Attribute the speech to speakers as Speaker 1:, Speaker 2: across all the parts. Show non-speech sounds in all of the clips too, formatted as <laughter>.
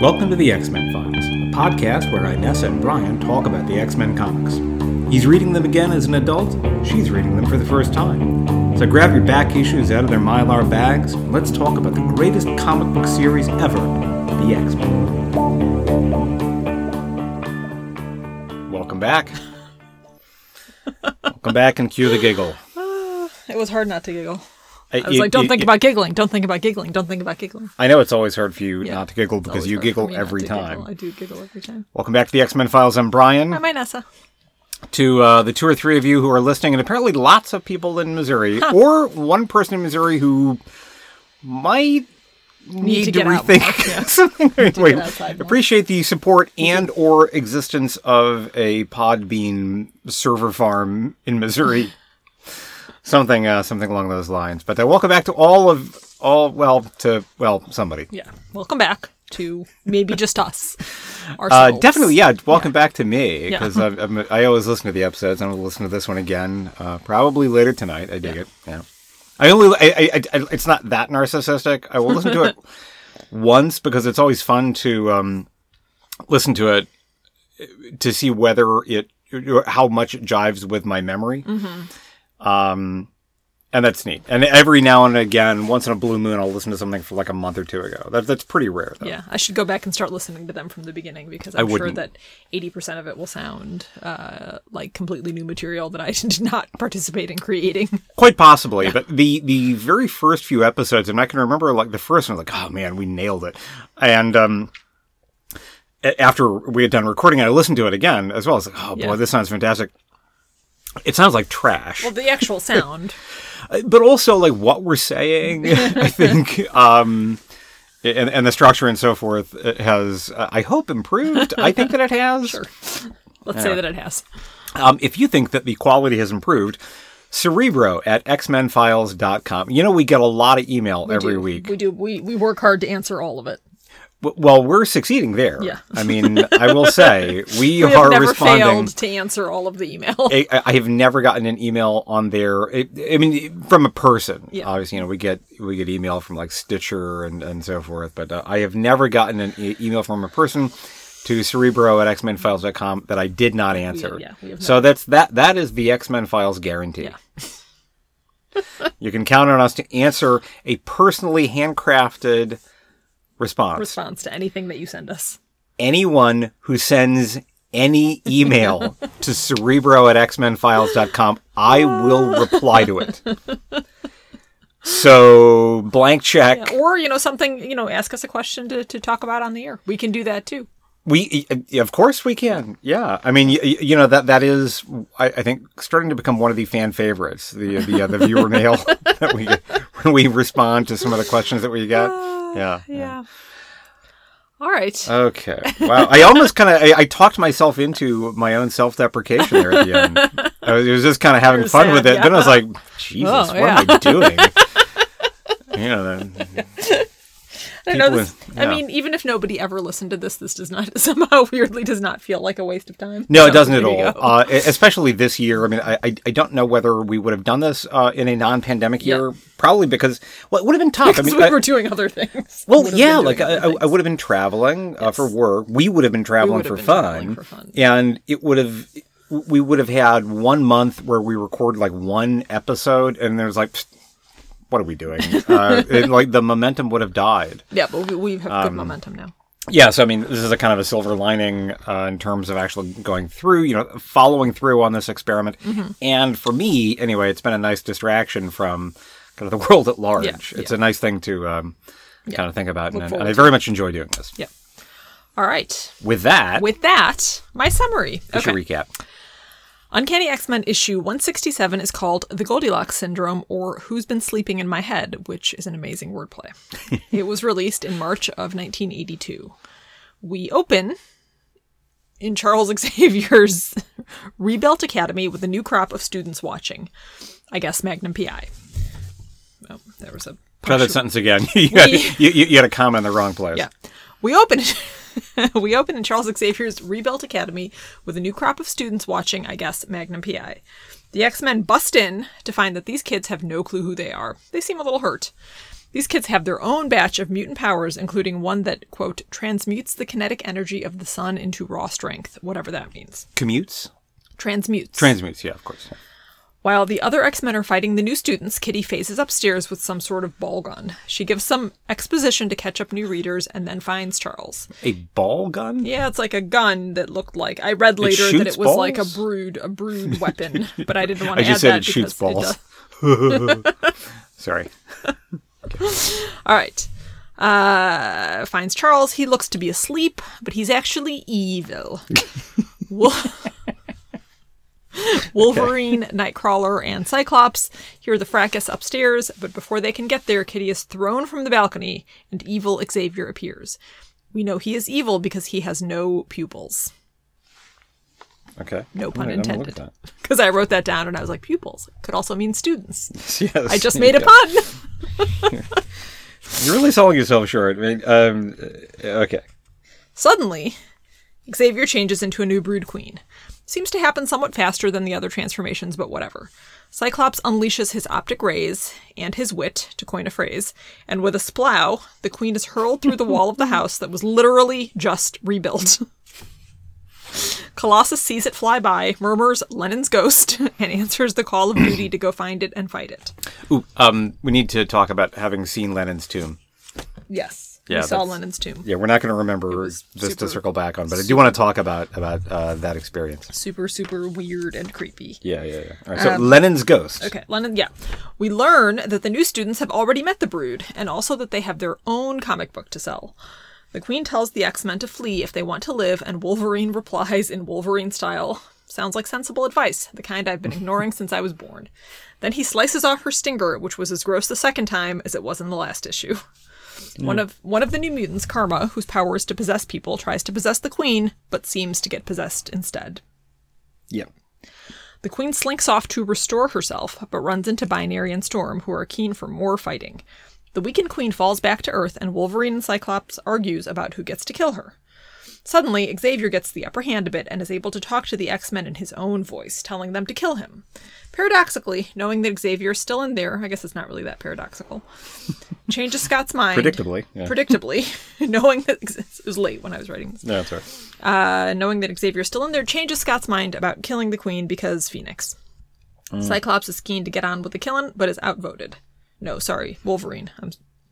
Speaker 1: Welcome to the X Men Files, a podcast where Inessa and Brian talk about the X Men comics. He's reading them again as an adult, she's reading them for the first time. So grab your back issues out of their mylar bags, and let's talk about the greatest comic book series ever the X Men. Welcome back. <laughs> Welcome back and cue the giggle.
Speaker 2: It was hard not to giggle.
Speaker 1: I
Speaker 2: was like, don't think about giggling. Don't think about giggling. Don't think about giggling.
Speaker 1: I know it's always hard for you
Speaker 2: Yeah.
Speaker 1: not to giggle because you giggle every
Speaker 2: to giggle.
Speaker 1: time.
Speaker 2: I do giggle every time.
Speaker 1: Welcome back to the X Men Files. I'm Brian.
Speaker 2: I'm Inessa.
Speaker 1: to uh, the two or three of you who are listening, and apparently lots of people in Missouri, or one person in Missouri who might need,
Speaker 2: to
Speaker 1: to,
Speaker 2: out
Speaker 1: rethink
Speaker 2: yeah. <laughs> to
Speaker 1: appreciate the support and or existence of a Podbean server farm in Missouri. Something, uh, something along those lines. But uh, welcome back to all of all. Well, to well, somebody.
Speaker 2: Yeah. Welcome back to maybe just <laughs> us.
Speaker 1: Uh, definitely, yeah. Welcome back to me
Speaker 2: Yeah.
Speaker 1: because <laughs> I always listen to the episodes. I'm going to listen to this one again, uh, probably later tonight. I dig
Speaker 2: Yeah.
Speaker 1: it. Yeah. I only, I, I, I, it's not that narcissistic. I will listen to it <laughs> once because it's always fun to um, listen to it to see whether it, how much it jives with my memory. Um, and that's neat. And every now and again, once in a blue moon, I'll listen to something for like a month or two ago. That, that's pretty rare, though.
Speaker 2: Yeah, I should go back and start listening to them from the beginning because I'm sure that 80% of it will sound uh, like completely new material that I <laughs> did not participate in creating.
Speaker 1: Quite possibly, but the the very first few episodes, and I can remember like the first one, like oh man, we nailed it. And um, after we had done recording, I listened to it again as well. I was like, oh boy,
Speaker 2: Yeah.
Speaker 1: this sounds fantastic. It sounds like trash,
Speaker 2: Well, the actual sound. <laughs>
Speaker 1: But also like what we're saying. <laughs> I think. Um, and, and the structure and so forth uh, has, uh, I hope, improved. I think that it has. <laughs>
Speaker 2: Let's say that it has.
Speaker 1: Um, if you think that the quality has improved, Cerebro at xmenfiles.com. You know, we get a lot of email every
Speaker 2: do.
Speaker 1: week.
Speaker 2: We do. We, we work hard to answer all of it.
Speaker 1: Well, we're succeeding there.
Speaker 2: Yeah.
Speaker 1: I mean, I will <laughs> say we,
Speaker 2: We have
Speaker 1: are
Speaker 2: never
Speaker 1: responding.
Speaker 2: failed to answer all of the email.
Speaker 1: I, I have never gotten an email on there. It, I mean, from a person.
Speaker 2: Yeah.
Speaker 1: Obviously, you know, we get we get email from like Stitcher and, and so forth, but uh, I have never gotten an e- email from a person to cerebro at xmenfiles.com that I did not answer.
Speaker 2: yeah, we
Speaker 1: so that's that. That is the X Men Files guarantee.
Speaker 2: Yeah. <laughs> <laughs>
Speaker 1: you can count on us to answer a personally handcrafted response.
Speaker 2: Response to anything that you send us.
Speaker 1: anyone who sends any email <laughs> to cerebro at xmenfiles.com, I will reply to it. <laughs> So, blank check.
Speaker 2: Yeah, or you know something. You know, ask us a question to, to talk about on the air. We can do that too.
Speaker 1: We, of course, we can. Yeah, I mean, you, you know that that is, I, I think, starting to become one of the fan favorites. The the uh, the viewer mail <laughs> that we get when <laughs> we respond to some of the questions that we get. Ah, yeah,
Speaker 2: Yeah. All right.
Speaker 1: Okay. <laughs> Wow. I almost kind of I, I talked myself into my own self deprecation there at the end. <laughs> I was, was just kind of having fun
Speaker 2: sad,
Speaker 1: with it.
Speaker 2: yeah.
Speaker 1: Then I was like, Jesus,
Speaker 2: Oh,
Speaker 1: what
Speaker 2: yeah.
Speaker 1: am I doing? you know, then,
Speaker 2: I know this.
Speaker 1: with-
Speaker 2: I mean, even if nobody ever listened to this, this does not <laughs> somehow weirdly does not feel like a waste of time.
Speaker 1: no,
Speaker 2: So,
Speaker 1: it doesn't at all. Uh, especially this year. I mean, I, I I don't know whether we would have done this uh, in a non-pandemic
Speaker 2: Yeah.
Speaker 1: year. Probably because well, it would have been tough. I mean,
Speaker 2: we
Speaker 1: I-
Speaker 2: were doing other things.
Speaker 1: Well, yeah, like I, I, I would have been traveling uh, for work. We would have been traveling for
Speaker 2: been
Speaker 1: fun,
Speaker 2: traveling for fun.
Speaker 1: and it would have. We would have had one month where we recorded like one episode, and there's like, "Psst, what are we doing? uh, <laughs> it, like the momentum would have died.
Speaker 2: Yeah, but we, we have
Speaker 1: Um,
Speaker 2: momentum now.
Speaker 1: Yeah, so I mean, this is a kind of a silver lining uh, in terms of actually going through, you know, following through on this experiment.
Speaker 2: Mm-hmm.
Speaker 1: And for me, anyway, it's been a nice distraction from kind of the <laughs> world at large.
Speaker 2: Yeah,
Speaker 1: it's
Speaker 2: yeah.
Speaker 1: a nice thing to um, kind of think about, and, and I very much enjoy doing this.
Speaker 2: Yeah. All right.
Speaker 1: With that,
Speaker 2: With that, my summary. Okay.
Speaker 1: recap.
Speaker 2: Uncanny X Men issue 167 is called The Goldilocks Syndrome or Who's Been Sleeping in My Head, which is an amazing wordplay. <laughs> it was released in March of 1982. We open in Charles <laughs> Xavier's rebuilt academy with a new crop of students watching. I guess Magnum PI. Oh, there was a.
Speaker 1: Try that sentence again. <laughs> you, had, you, you, you had a comment in the wrong place.
Speaker 2: Yeah. We open <laughs> we open in Charles Xavier's rebuilt academy with a new crop of students watching, I guess, Magnum PI. The X-Men bust in to find that these kids have no clue who they are. They seem a little hurt. These kids have their own batch of mutant powers, including one that, quote, transmutes the kinetic energy of the sun into raw strength, whatever that means.
Speaker 1: Commutes?
Speaker 2: Transmutes.
Speaker 1: Transmutes, yeah, of course.
Speaker 2: While the other X Men are fighting the new students, Kitty phases upstairs with some sort of ball gun. She gives some exposition to catch up new readers and then finds Charles.
Speaker 1: A ball gun?
Speaker 2: Yeah, it's like a gun that looked like I read later that it was like a
Speaker 1: balls?
Speaker 2: brood a brood <laughs> weapon, but I didn't want
Speaker 1: I
Speaker 2: to add
Speaker 1: just said
Speaker 2: that
Speaker 1: it shoots balls.
Speaker 2: does. <laughs>
Speaker 1: Sorry. <laughs>
Speaker 2: All right. Uh, finds Charles. He looks to be asleep, but he's actually evil. Wol- <laughs> Wolverine, Nightcrawler, and Cyclops hear the fracas upstairs, but before they can get there, Kitty is thrown from the balcony, and evil Xavier appears. We know he is evil because he has no pupils.
Speaker 1: Okay.
Speaker 2: No pun intended. Because <laughs> I wrote that down and I was like, pupils could also mean students. <laughs>
Speaker 1: Yes.
Speaker 2: I just made a pun.
Speaker 1: You're really selling yourself short. I mean, um, uh, okay.
Speaker 2: Suddenly, Xavier changes into a new brood queen. Seems to happen somewhat faster than the other transformations, but whatever. Cyclops unleashes his optic rays and his wit, to coin a phrase, and with a splow, the queen is hurled through the <laughs> wall of the house that was literally just rebuilt. <laughs> Colossus sees it fly by, murmurs Lenin's ghost, <laughs> and answers the call of <clears throat> duty to go find it and fight it.
Speaker 1: Ooh, um, we need to talk about having seen Lenin's tomb.
Speaker 2: Yes.
Speaker 1: Yeah,
Speaker 2: we saw
Speaker 1: that's-
Speaker 2: Lenin's tomb.
Speaker 1: Yeah, we're not going to remember
Speaker 2: was
Speaker 1: this
Speaker 2: super-
Speaker 1: to circle back on, but I do want to talk about about uh, that experience.
Speaker 2: Super, super weird and creepy.
Speaker 1: Yeah, yeah, yeah. All right, so Lenin's ghost.
Speaker 2: Okay, Lennon, yeah. We learn that the new students have already met the Brood, and also that they have their own comic book to sell. The Queen tells the X Men to flee if they want to live, and Wolverine <laughs> replies in Wolverine style. Sounds like sensible advice, the kind I've been ignoring since I was born. Then he slices off her stinger, which was as gross the second time as it was in the last issue. <laughs> One of one of the new mutants, Karma, whose power is to possess people, tries to possess the Queen, but seems to get possessed instead.
Speaker 1: Yeah.
Speaker 2: The queen slinks off to restore herself, but runs into Binary and Storm, who are keen for more fighting. The weakened queen falls back to Earth, and Wolverine and Cyclops argues about who gets to kill her. Suddenly, Xavier gets the upper hand a bit and is able to talk to the X Men in his own voice, telling them to kill him. Paradoxically, knowing that Xavier is still in there, I guess it's not really that paradoxical, <laughs> changes Scott's mind.
Speaker 1: Predictably. Yeah.
Speaker 2: Predictably, <laughs> knowing that <laughs> it was late when I was writing this
Speaker 1: no, that's right.
Speaker 2: uh, knowing that Xavier's still in there changes Scott's mind about killing the Queen because Phoenix. Cyclops is keen to get on with the killing, but is outvoted. No, sorry, Wolverine. I'm,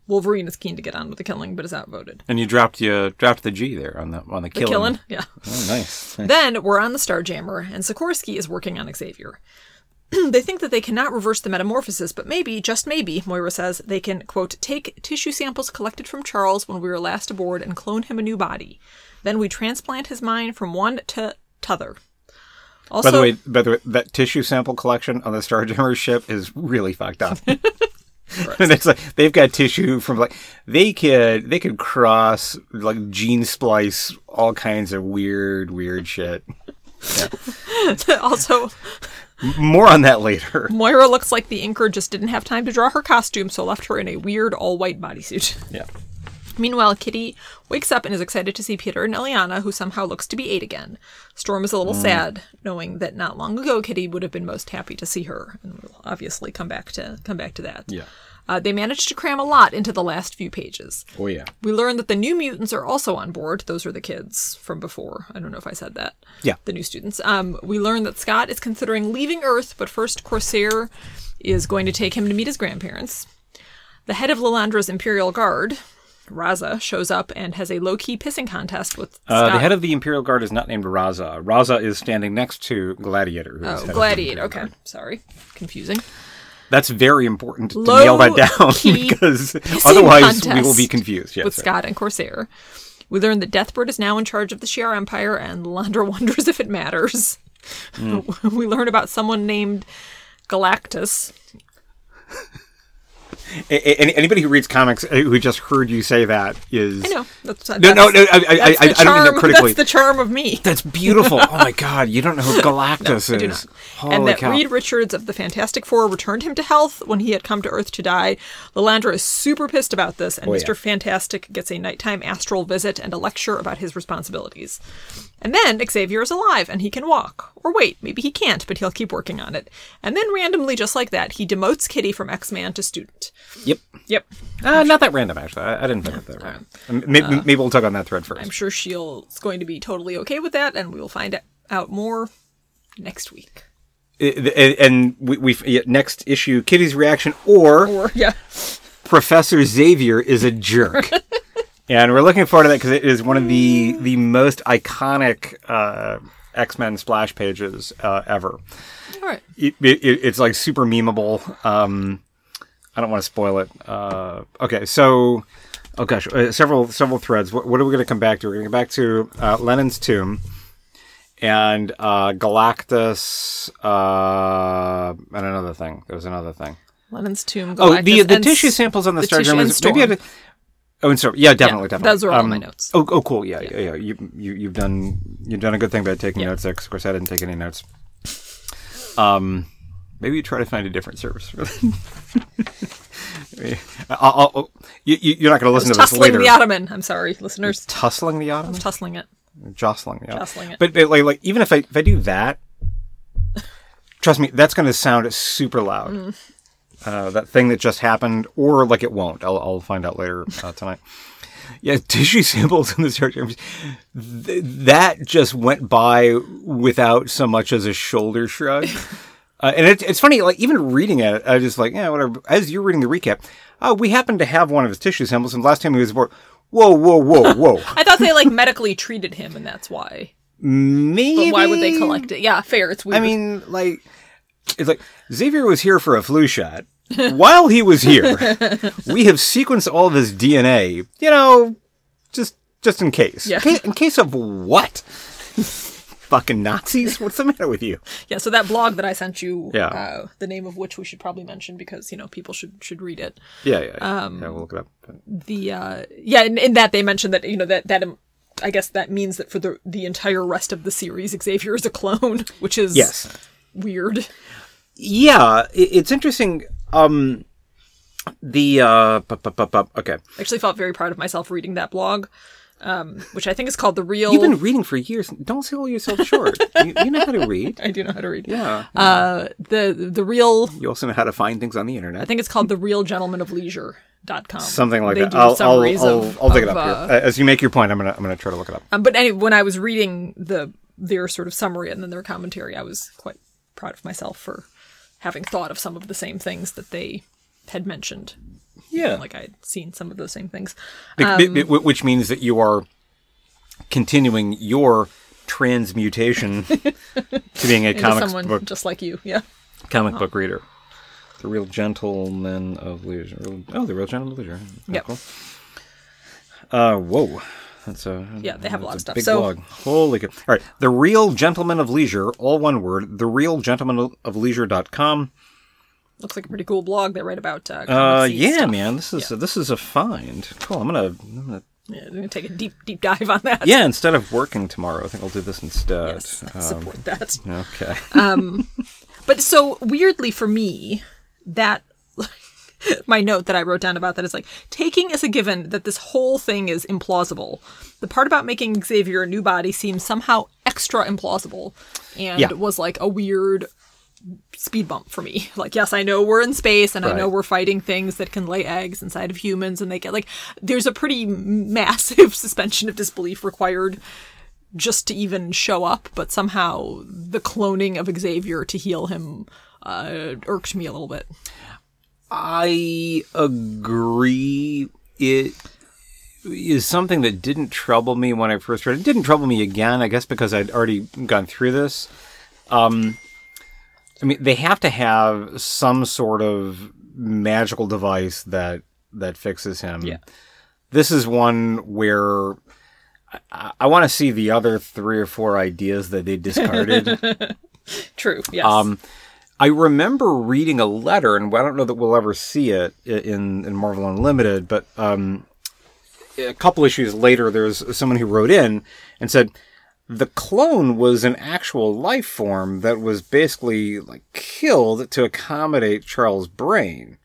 Speaker 2: Wolverine is keen to get on with the killing, but is outvoted.
Speaker 1: And you dropped you dropped the G there on the on the,
Speaker 2: The
Speaker 1: killing.
Speaker 2: killing, yeah.
Speaker 1: Oh, nice. <laughs> nice.
Speaker 2: Then we're on the Starjammer, and Sikorsky is working on Xavier. <clears throat> they think that they cannot reverse the metamorphosis, but maybe, just maybe, Moira says, they can, quote, take tissue samples collected from Charles when we were last aboard and clone him a new body. Then we transplant his mind from one to t'other. Also,
Speaker 1: By the way, by the way, that tissue sample collection on the Starjammer ship is really fucked up. <laughs> <laughs> and it's like they've got tissue from like they could they could cross like gene splice all kinds of weird weird shit. <laughs>
Speaker 2: also,
Speaker 1: More on that later. <laughs>
Speaker 2: Moira looks like the inker just didn't have time to draw her costume, so left her in a weird all-white bodysuit.
Speaker 1: Yeah.
Speaker 2: Meanwhile, Kitty wakes up and is excited to see Peter and Illyana, who somehow looks to be eight again. Storm is a little sad, knowing that not long ago Kitty would have been most happy to see her, and we'll obviously come back to come back to that.
Speaker 1: Yeah.
Speaker 2: Uh, they managed to cram a lot into the last few pages.
Speaker 1: Oh yeah.
Speaker 2: We learn that the new mutants are also on board. Those are the kids from before. I don't know if I said that.
Speaker 1: Yeah.
Speaker 2: The new students. Um, we learn that Scott is considering leaving Earth, but first Corsair is going to take him to meet his grandparents. The head of Lilandra's Imperial Guard, Raza, shows up and has a low key pissing contest with
Speaker 1: Uh,
Speaker 2: Scott.
Speaker 1: the head of the Imperial Guard is not named Raza. Raza is standing next to Gladiator.
Speaker 2: Oh, Gladiator. Okay.
Speaker 1: Guard.
Speaker 2: Sorry. Confusing.
Speaker 1: That's very important to
Speaker 2: Low
Speaker 1: nail that down <laughs> because otherwise we will be confused. Yes,
Speaker 2: with. Scott and Corsair. We learn that Deathbird is now in charge of the Shi'ar Empire, and Lilandra <laughs> wonders if it matters.
Speaker 1: Hmm. <laughs>
Speaker 2: we learn about someone named Galactus.
Speaker 1: Anybody who reads comics uh, who just heard you say that is
Speaker 2: I know. That's,
Speaker 1: No, no, no. I, I, I,
Speaker 2: that's
Speaker 1: I don't mean that critically.
Speaker 2: That's the charm of me.
Speaker 1: That's beautiful. <laughs> Oh my god, you don't know who Galactus
Speaker 2: do
Speaker 1: is.
Speaker 2: and that
Speaker 1: cow.
Speaker 2: Reed Richards of the Fantastic Four returned him to health when he had come to Earth to die. Lilandra is super pissed about this, and
Speaker 1: Oh, yeah.
Speaker 2: Mr. Fantastic gets a nighttime astral visit and a lecture about his responsibilities. And then Xavier is alive and he can walk. Or wait, maybe he can't, but he'll keep working on it. And then randomly, just like that, he demotes Kitty from X Man to student.
Speaker 1: Yep.
Speaker 2: Yep.
Speaker 1: Uh, not that random, actually. I, I didn't think of that. Random. <laughs> Maybe, maybe we'll talk on that thread first.
Speaker 2: I'm sure Shield's going to be totally okay with that, and we will find out more next week.
Speaker 1: And we, we yeah, next issue, Kitty's reaction, or
Speaker 2: Or yeah,
Speaker 1: Professor Xavier is a jerk. <laughs> and we're looking forward to that because it is one of the the most iconic uh, X Men splash pages uh, ever.
Speaker 2: all right.
Speaker 1: It, it, it's like super memeable. Um, I don't want to spoil it. Uh, okay, so oh gosh, uh, several several threads. What, what are we going to come back to? We're going to come back to uh, Lenin's tomb and uh, Galactus uh, and another thing. There was another thing.
Speaker 2: Lenin's tomb.
Speaker 1: Oh, the the tissue samples on the,
Speaker 2: the Starjammers.
Speaker 1: Maybe I. Oh, and Storm. Yeah, definitely,
Speaker 2: Yeah,
Speaker 1: definitely.
Speaker 2: those are all
Speaker 1: Um,
Speaker 2: my notes.
Speaker 1: Oh, oh, cool. Yeah, yeah, yeah. You, you, you've done, you've done a good thing by taking
Speaker 2: Yeah.
Speaker 1: notes. There, 'cause of course, I didn't take any notes. Um, maybe you try to find a different service. <laughs> I'll, I'll, you, you- you're not going to listen to this
Speaker 2: tussling
Speaker 1: later.
Speaker 2: the ottoman. I'm sorry, listeners.
Speaker 1: Tussling the ottoman,
Speaker 2: Tussling it.
Speaker 1: jostling the ottoman.
Speaker 2: Jostling it.
Speaker 1: But, but like, like, even if I if I do that, trust me, that's going to sound super loud.
Speaker 2: Mm.
Speaker 1: Uh, that thing that just happened, or like it won't. I'll, I'll find out later uh, <laughs> tonight. Yeah, tissue samples in the Trek. Th- that just went by without so much as a shoulder shrug. <laughs> Uh, and it, it's funny, like even reading it, I was just like, yeah, whatever. As you're reading the recap, oh, we happen to have one of his tissue samples, and last time he was born. Whoa, whoa, whoa, <laughs> whoa.
Speaker 2: I thought they like medically treated him, and that's why.
Speaker 1: Maybe.
Speaker 2: But why would they collect it? Yeah, fair. It's weird.
Speaker 1: I mean, like, it's like Xavier was here for a flu shot. <laughs> While he was here, <laughs> we have sequenced all of his DNA. You know, just just in case.
Speaker 2: Yeah.
Speaker 1: In case, in case of what? <laughs> Fucking Nazis? What's the matter with you?
Speaker 2: yeah. So that blog that I sent you,
Speaker 1: Yeah.
Speaker 2: uh, the name of which we should probably mention because you know people should should read it.
Speaker 1: Yeah, yeah. yeah. Um, yeah we'll look it up.
Speaker 2: the uh yeah in, in that they mentioned that you know that that um, i guess that means that for the the entire rest of the series xavier is a clone which is
Speaker 1: Yes.
Speaker 2: weird
Speaker 1: Yeah, it, it's interesting. Um, the uh, bu- bu- bu- okay.
Speaker 2: i actually felt very proud of myself reading that blog um which i think is called the real
Speaker 1: You've been reading for years. Don't sell yourself short. <laughs> you, you know how to read.
Speaker 2: i do know how to read
Speaker 1: Yeah.
Speaker 2: uh the the real
Speaker 1: You also know how to find things on the internet.
Speaker 2: i think it's called the real gentleman of leisure.com
Speaker 1: something like
Speaker 2: They
Speaker 1: that. I'll, I'll, I'll,
Speaker 2: of-
Speaker 1: I'll dig it up
Speaker 2: uh,
Speaker 1: here. As you make your point, I'm gonna I'm gonna try to look it up.
Speaker 2: Um, but anyway, when I was reading the their sort of summary and then their commentary, I was quite proud of myself for having thought of some of the same things that they had mentioned.
Speaker 1: Yeah,
Speaker 2: Like I'd seen some of those same things. Um,
Speaker 1: which means that you are continuing your transmutation <laughs> to being a comic
Speaker 2: someone
Speaker 1: book
Speaker 2: just like you, yeah.
Speaker 1: comic book reader. The real gentleman of leisure. Oh, the real gentleman of leisure. That's
Speaker 2: Yep.
Speaker 1: Cool. Uh, whoa. That's a
Speaker 2: Yeah, they have a lot of stuff.
Speaker 1: Big
Speaker 2: So-
Speaker 1: blog. Holy cow. All right. The real gentleman of leisure, all one word. The real gentleman of leisure.com.
Speaker 2: Looks like a pretty cool blog they write about. Uh,
Speaker 1: Uh, yeah,
Speaker 2: stuff.
Speaker 1: man. This is this is a find. Cool. I'm gonna, I'm gonna
Speaker 2: Yeah, I'm gonna take a deep deep dive on that.
Speaker 1: Yeah, instead of working tomorrow, I think I'll do this instead.
Speaker 2: Yes,
Speaker 1: Um,
Speaker 2: support that.
Speaker 1: okay.
Speaker 2: Um, <laughs> but so weirdly for me, that <laughs> my note that I wrote down about that is like taking as a given that this whole thing is implausible. The part about making Xavier a new body seems somehow extra implausible and
Speaker 1: Yeah.
Speaker 2: was like a weird speed bump for me. <laughs> Like, yes, I know we're in space and I know we're fighting things that can lay eggs inside of humans and they get like there's a pretty massive <laughs> suspension of disbelief required just to even show up, but somehow the cloning of Xavier to heal him uh, irked me a little bit.
Speaker 1: I agree. It is something that didn't trouble me when I first read it. It didn't trouble me again, I guess, because I'd already gone through this. Um, I mean, they have to have some sort of magical device that that fixes him.
Speaker 2: Yeah.
Speaker 1: This is one where I, I want to see the other three or four ideas that they discarded. <laughs>
Speaker 2: True. Yes.
Speaker 1: Um, I remember reading a letter, and I don't know that we'll ever see it in, in Marvel Unlimited, but um, a couple issues later, there's someone who wrote in and said the clone was an actual life form that was basically like killed to accommodate Charles' brain.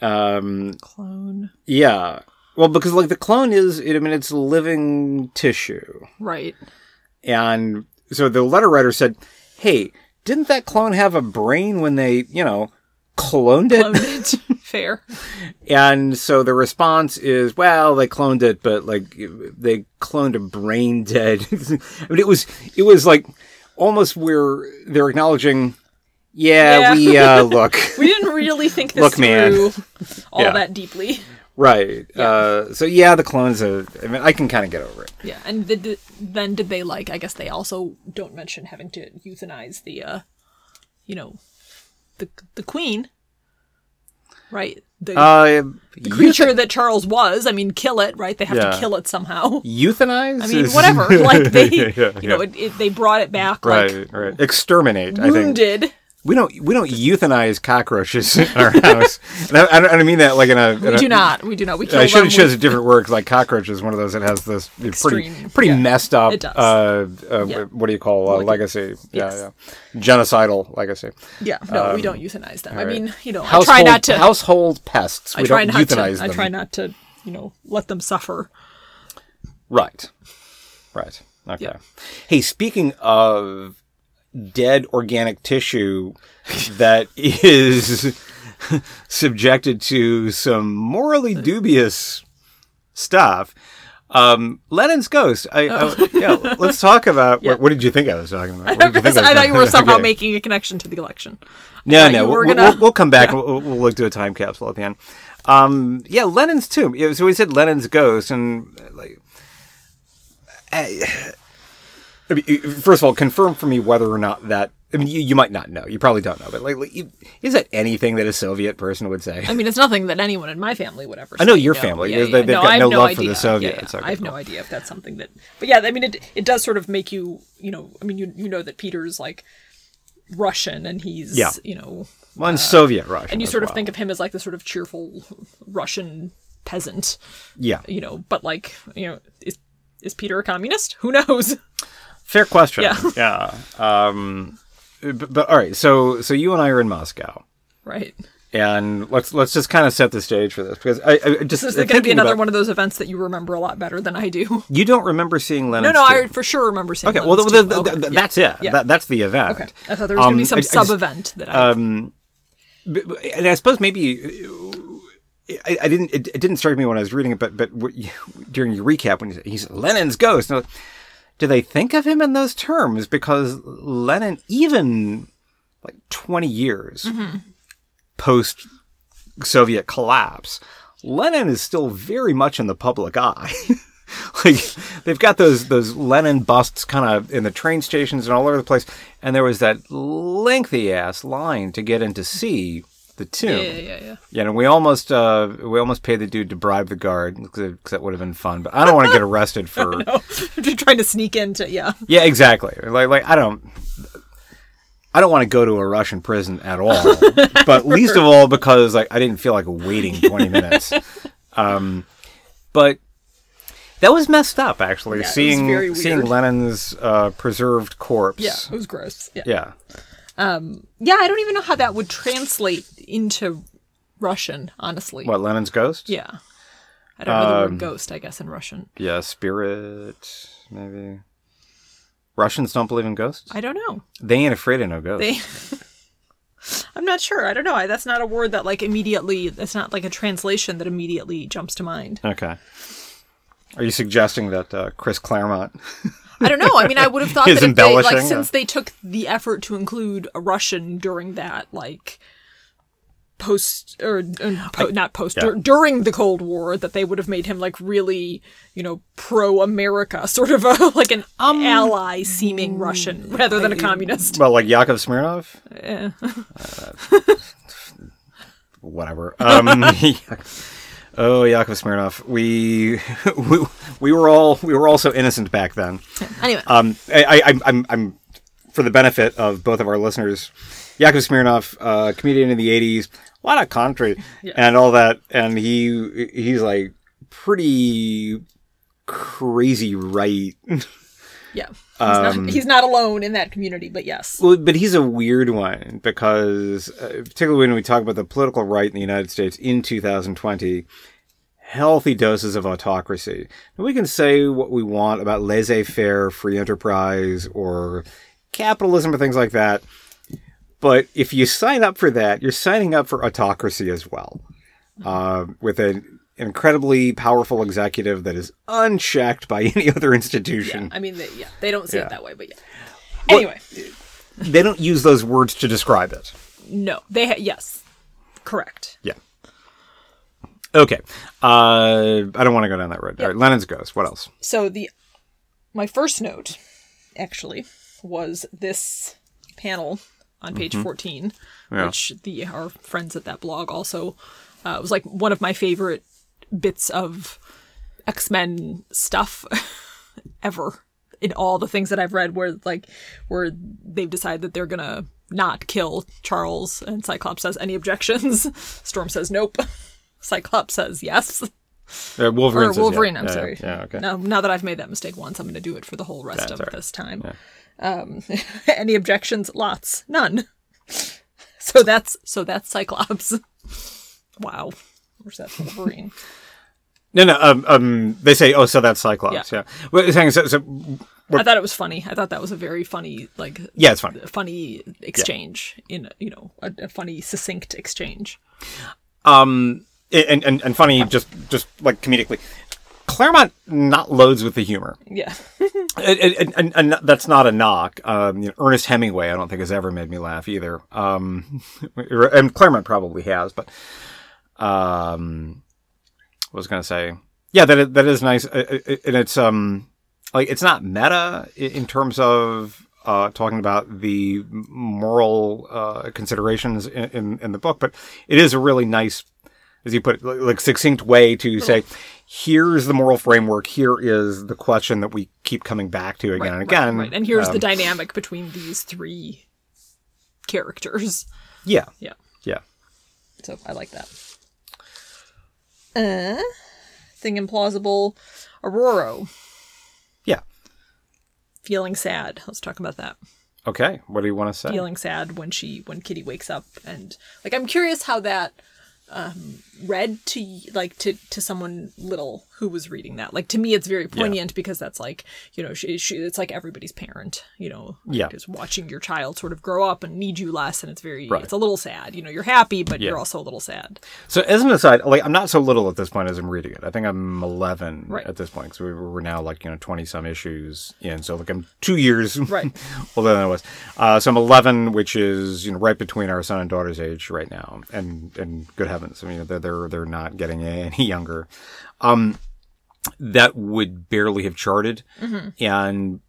Speaker 1: Um,
Speaker 2: Clone.
Speaker 1: yeah. Well, because like the clone is, I mean, it's living tissue.
Speaker 2: Right.
Speaker 1: And so the letter writer said, Hey, didn't that clone have a brain when they, you know, cloned it.
Speaker 2: Cloned it. <laughs> Fair.
Speaker 1: And so the response is, well, they cloned it, but like they cloned a brain dead. <laughs> I mean, it was it was like almost where they're acknowledging, yeah,
Speaker 2: Yeah.
Speaker 1: we uh, <laughs> look
Speaker 2: We didn't really think this
Speaker 1: Look, man.
Speaker 2: through all
Speaker 1: Yeah.
Speaker 2: that deeply.
Speaker 1: Right. Uh, so yeah, the clones. Are, I mean, I can kind of get over it.
Speaker 2: Yeah, and did, did- then did they like? I guess they also don't mention having to euthanize the, uh, you know, the the queen, right? The,
Speaker 1: Uh,
Speaker 2: the creature that Charles was. I mean, kill it, right? They have
Speaker 1: Yeah.
Speaker 2: to kill it somehow.
Speaker 1: euthanize.
Speaker 2: I mean, whatever. <laughs> Like they,
Speaker 1: Yeah, yeah,
Speaker 2: you know, it, it, they brought it back
Speaker 1: right,
Speaker 2: like
Speaker 1: right. Exterminate. I think
Speaker 2: wounded.
Speaker 1: We don't we don't euthanize cockroaches <laughs> in our house. And I, I don't, I don't mean that like in a.
Speaker 2: We do not. We do not. We kill
Speaker 1: I should have chosen a different word like cockroach is one of those that has this pretty
Speaker 2: Extreme,
Speaker 1: pretty
Speaker 2: yeah.
Speaker 1: messed up
Speaker 2: It does.
Speaker 1: uh, uh
Speaker 2: Yeah.
Speaker 1: what do you call uh,
Speaker 2: Like-
Speaker 1: legacy yeah
Speaker 2: yes.
Speaker 1: yeah genocidal legacy
Speaker 2: Yeah, no, we don't euthanize them. I
Speaker 1: Um,
Speaker 2: mean, you know, I
Speaker 1: household
Speaker 2: try not to.
Speaker 1: household pests
Speaker 2: I try
Speaker 1: don't
Speaker 2: not to.
Speaker 1: euthanize
Speaker 2: I try not to, you know, let them suffer.
Speaker 1: right right okay
Speaker 2: Yeah.
Speaker 1: hey speaking of dead organic tissue that <laughs> is subjected to some morally dubious stuff. Um, Lenin's ghost. I, I- yeah. Let's talk about <laughs>
Speaker 2: Oh. Yeah.
Speaker 1: what, what did you think I was talking about? What did you think
Speaker 2: I
Speaker 1: was
Speaker 2: thought you were somehow <laughs>
Speaker 1: Okay.
Speaker 2: making a connection to the election.
Speaker 1: No, no, we'll, we'll-
Speaker 2: gonna-
Speaker 1: we'll, we'll come back. We'll, we'll look to a time capsule at the end. Um, yeah, Lenin's tomb. Yeah, So we said Lenin's ghost, and like, I, mean, first of all, confirm for me whether or not that. I mean, you, you might not know. You probably don't know, but like, like, you- is that anything that a Soviet person would say?
Speaker 2: I mean, it's nothing that anyone in my family would ever. say.
Speaker 1: I know your
Speaker 2: no.
Speaker 1: family.
Speaker 2: Yeah,
Speaker 1: They-
Speaker 2: yeah.
Speaker 1: they've
Speaker 2: no,
Speaker 1: got
Speaker 2: I have
Speaker 1: no
Speaker 2: no
Speaker 1: love for the
Speaker 2: idea.
Speaker 1: Soviets.
Speaker 2: yeah.
Speaker 1: Okay,
Speaker 2: I have
Speaker 1: cool.
Speaker 2: no idea if that's something that. But yeah, I mean, it it does sort of make you, you know, I mean, you you know that Peter's like Russian and he's,
Speaker 1: Yeah.
Speaker 2: you know,
Speaker 1: One uh, Soviet Russia,
Speaker 2: and you sort of
Speaker 1: well.
Speaker 2: think of him as like the sort of cheerful Russian peasant,
Speaker 1: yeah,
Speaker 2: you know. But like, you know, is is Peter a communist? Who knows? <laughs>
Speaker 1: fair question.
Speaker 2: Yeah. <laughs>
Speaker 1: yeah. Um, but, but all right, so so you and I are in Moscow.
Speaker 2: Right.
Speaker 1: and let's let's just kind of set the stage for this because I, I just
Speaker 2: So is going to be another
Speaker 1: about-
Speaker 2: one of those events that you remember a lot better than I do?
Speaker 1: You don't remember seeing Lenin?
Speaker 2: No, no, I for sure remember seeing.
Speaker 1: Okay, well,
Speaker 2: Lenin's
Speaker 1: the,
Speaker 2: tomb.
Speaker 1: the,
Speaker 2: Okay,
Speaker 1: the-
Speaker 2: yeah,
Speaker 1: that's it.
Speaker 2: Yeah.
Speaker 1: That, that's the event.
Speaker 2: okay, I thought there was going to be
Speaker 1: Um,
Speaker 2: some
Speaker 1: I- I just-
Speaker 2: sub event that I.
Speaker 1: But- but- and I suppose maybe I, I didn't. It, it didn't strike me when I was reading it, but but during your recap when he said, he said Lenin's ghost. and I was- Do they think of him in those terms? Because Lenin, even like twenty years
Speaker 2: Mm-hmm.
Speaker 1: post Soviet collapse, Lenin is still very much in the public eye. <laughs> like they've got those those Lenin busts kind of in the train stations and all over the place, and there was that lengthy ass line to get in to see the tomb.
Speaker 2: yeah, yeah, yeah.
Speaker 1: Yeah, and we almost uh, we almost paid the dude to bribe the guard because that would have been fun. But I don't want to get <laughs> arrested for.
Speaker 2: Just <laughs> trying to sneak into yeah.
Speaker 1: Yeah, exactly. Like like I don't. I don't want to go to a Russian prison at all, <laughs> but least of all because like I didn't feel like waiting twenty minutes. Um, but that was messed up actually.
Speaker 2: Yeah,
Speaker 1: seeing seeing. Lenin's uh, preserved corpse.
Speaker 2: Yeah, it was gross. Yeah.
Speaker 1: Yeah.
Speaker 2: Yeah, I don't even know how that would translate into Russian, honestly.
Speaker 1: What Lenin's ghost?
Speaker 2: Yeah. I don't know the
Speaker 1: Um,
Speaker 2: word ghost, I guess, in Russian.
Speaker 1: Yeah, spirit maybe. Russians don't believe in ghosts.
Speaker 2: I don't know.
Speaker 1: They ain't afraid of no ghosts.
Speaker 2: They <laughs> I'm not sure. I don't know. I, that's not a word that like immediately that's not like a translation that immediately jumps to mind.
Speaker 1: Okay. Are you suggesting that uh, Chris Claremont?
Speaker 2: I don't know. I mean, I would have <laughs> thought that if they, like since they took the effort to include a Russian during that like post or uh, po- not post dur- during the Cold War that they would have made him like really you know pro America <laughs> sort of a like an
Speaker 1: Um,
Speaker 2: ally seeming Russian rather than a communist.
Speaker 1: Well, like Yakov Smirnoff?
Speaker 2: Yeah.
Speaker 1: Uh, <laughs> whatever. Um, oh, Yakov Smirnoff. We, <laughs> we we were all we were all so innocent back then. <laughs>
Speaker 2: Anyway,
Speaker 1: Um, I, I, I'm, I'm, for the benefit of both of our listeners, Yakov Smirnoff, uh, comedian in the '80s, a lot of country and all that, and he, he's like pretty crazy right. <laughs>
Speaker 2: yeah. He's, not, he's not alone in that community, but yes.
Speaker 1: Well, but he's a weird one because, uh, particularly when we talk about the political right in the United States in 2020, healthy doses of autocracy. And we can say what we want about laissez faire, free enterprise, or capitalism, or things like that. But if you sign up for that, you're signing up for autocracy as well, uh, with an incredibly powerful executive that is unchecked by <laughs> any other institution.
Speaker 2: I mean, they, yeah, they don't see
Speaker 1: Yeah.
Speaker 2: it that way, but yeah. Anyway,
Speaker 1: They don't use those words to describe it.
Speaker 2: no, they ha- yes, correct.
Speaker 1: Yeah. Okay. Uh, I don't want to go down that road. All right, Lenin's Ghost. What else?
Speaker 2: So the my first note actually was this panel on page 14
Speaker 1: Yeah.
Speaker 2: which the our friends at that blog also uh, was like one of my favorite bits of X-Men stuff <laughs> ever in all the things that I've read where like where they've decided that they're gonna not kill Charles and Cyclops says any objections <laughs> Storm says nope <laughs> Cyclops says yes
Speaker 1: Uh, Wolverine.
Speaker 2: or
Speaker 1: says yeah.
Speaker 2: Wolverine. I'm
Speaker 1: Yeah,
Speaker 2: sorry.
Speaker 1: Yeah. Okay.
Speaker 2: Now, now that I've made that mistake once, I'm going to do it for the whole rest of
Speaker 1: right.
Speaker 2: this time. Um, any objections? Lots. None. So that's so that's Cyclops. Wow. Where's that Wolverine?
Speaker 1: No, no. Um, um, they say, oh, so that's Cyclops.
Speaker 2: Yeah.
Speaker 1: Yeah. Well, saying so, so,
Speaker 2: I thought it was funny. I thought that was a very funny, like,
Speaker 1: yeah, it's fine.
Speaker 2: funny exchange in you know a, a funny, succinct exchange.
Speaker 1: Um, and, and, and funny, just, just like comedically. Claremont not loads with the humor.
Speaker 2: Yeah. <laughs>
Speaker 1: And, and, and, and that's not a knock. Um, you know, Ernest Hemingway, I don't think has ever made me laugh either. Um, <laughs> and Claremont probably has, but um, was going to say? Yeah, that that is nice, and it's um, like it's not meta in terms of uh, talking about the moral uh, considerations in, in in the book, but it is a really nice, as you put it, like- succinct way to say. Here's the moral framework. Here is the question that we keep coming back to again and again.
Speaker 2: Right. And here's the
Speaker 1: Um,
Speaker 2: dynamic between these three characters.
Speaker 1: yeah,
Speaker 2: Yeah.
Speaker 1: yeah.
Speaker 2: So I like that. Uh, thing implausible. Ororo
Speaker 1: Yeah.
Speaker 2: feeling sad. Let's talk about that.
Speaker 1: Okay. What do you want to say?
Speaker 2: Feeling sad when she when Kitty wakes up and like I'm curious how that um read to like to to someone little who was reading that. Like to me it's very poignant because that's like, you know, she, she it's like everybody's parent, you know,
Speaker 1: Yeah.
Speaker 2: is watching your child sort of grow up and need you less and it's very
Speaker 1: Right.
Speaker 2: it's a little sad. You know, you're happy but
Speaker 1: Yeah.
Speaker 2: you're also a little sad.
Speaker 1: So, as an aside, like I'm not so little at this point as I'm reading it. I think I'm 11
Speaker 2: Right.
Speaker 1: at this point because we we're now like you know 20 some issues in. So like I'm two years <laughs>
Speaker 2: Right.
Speaker 1: older than I was. Uh, so I'm 11, which is you know right between our son and daughter's age right now. And and good heavens, I mean they're they're, they're not getting <laughs> any younger. Um, that would barely have charted, and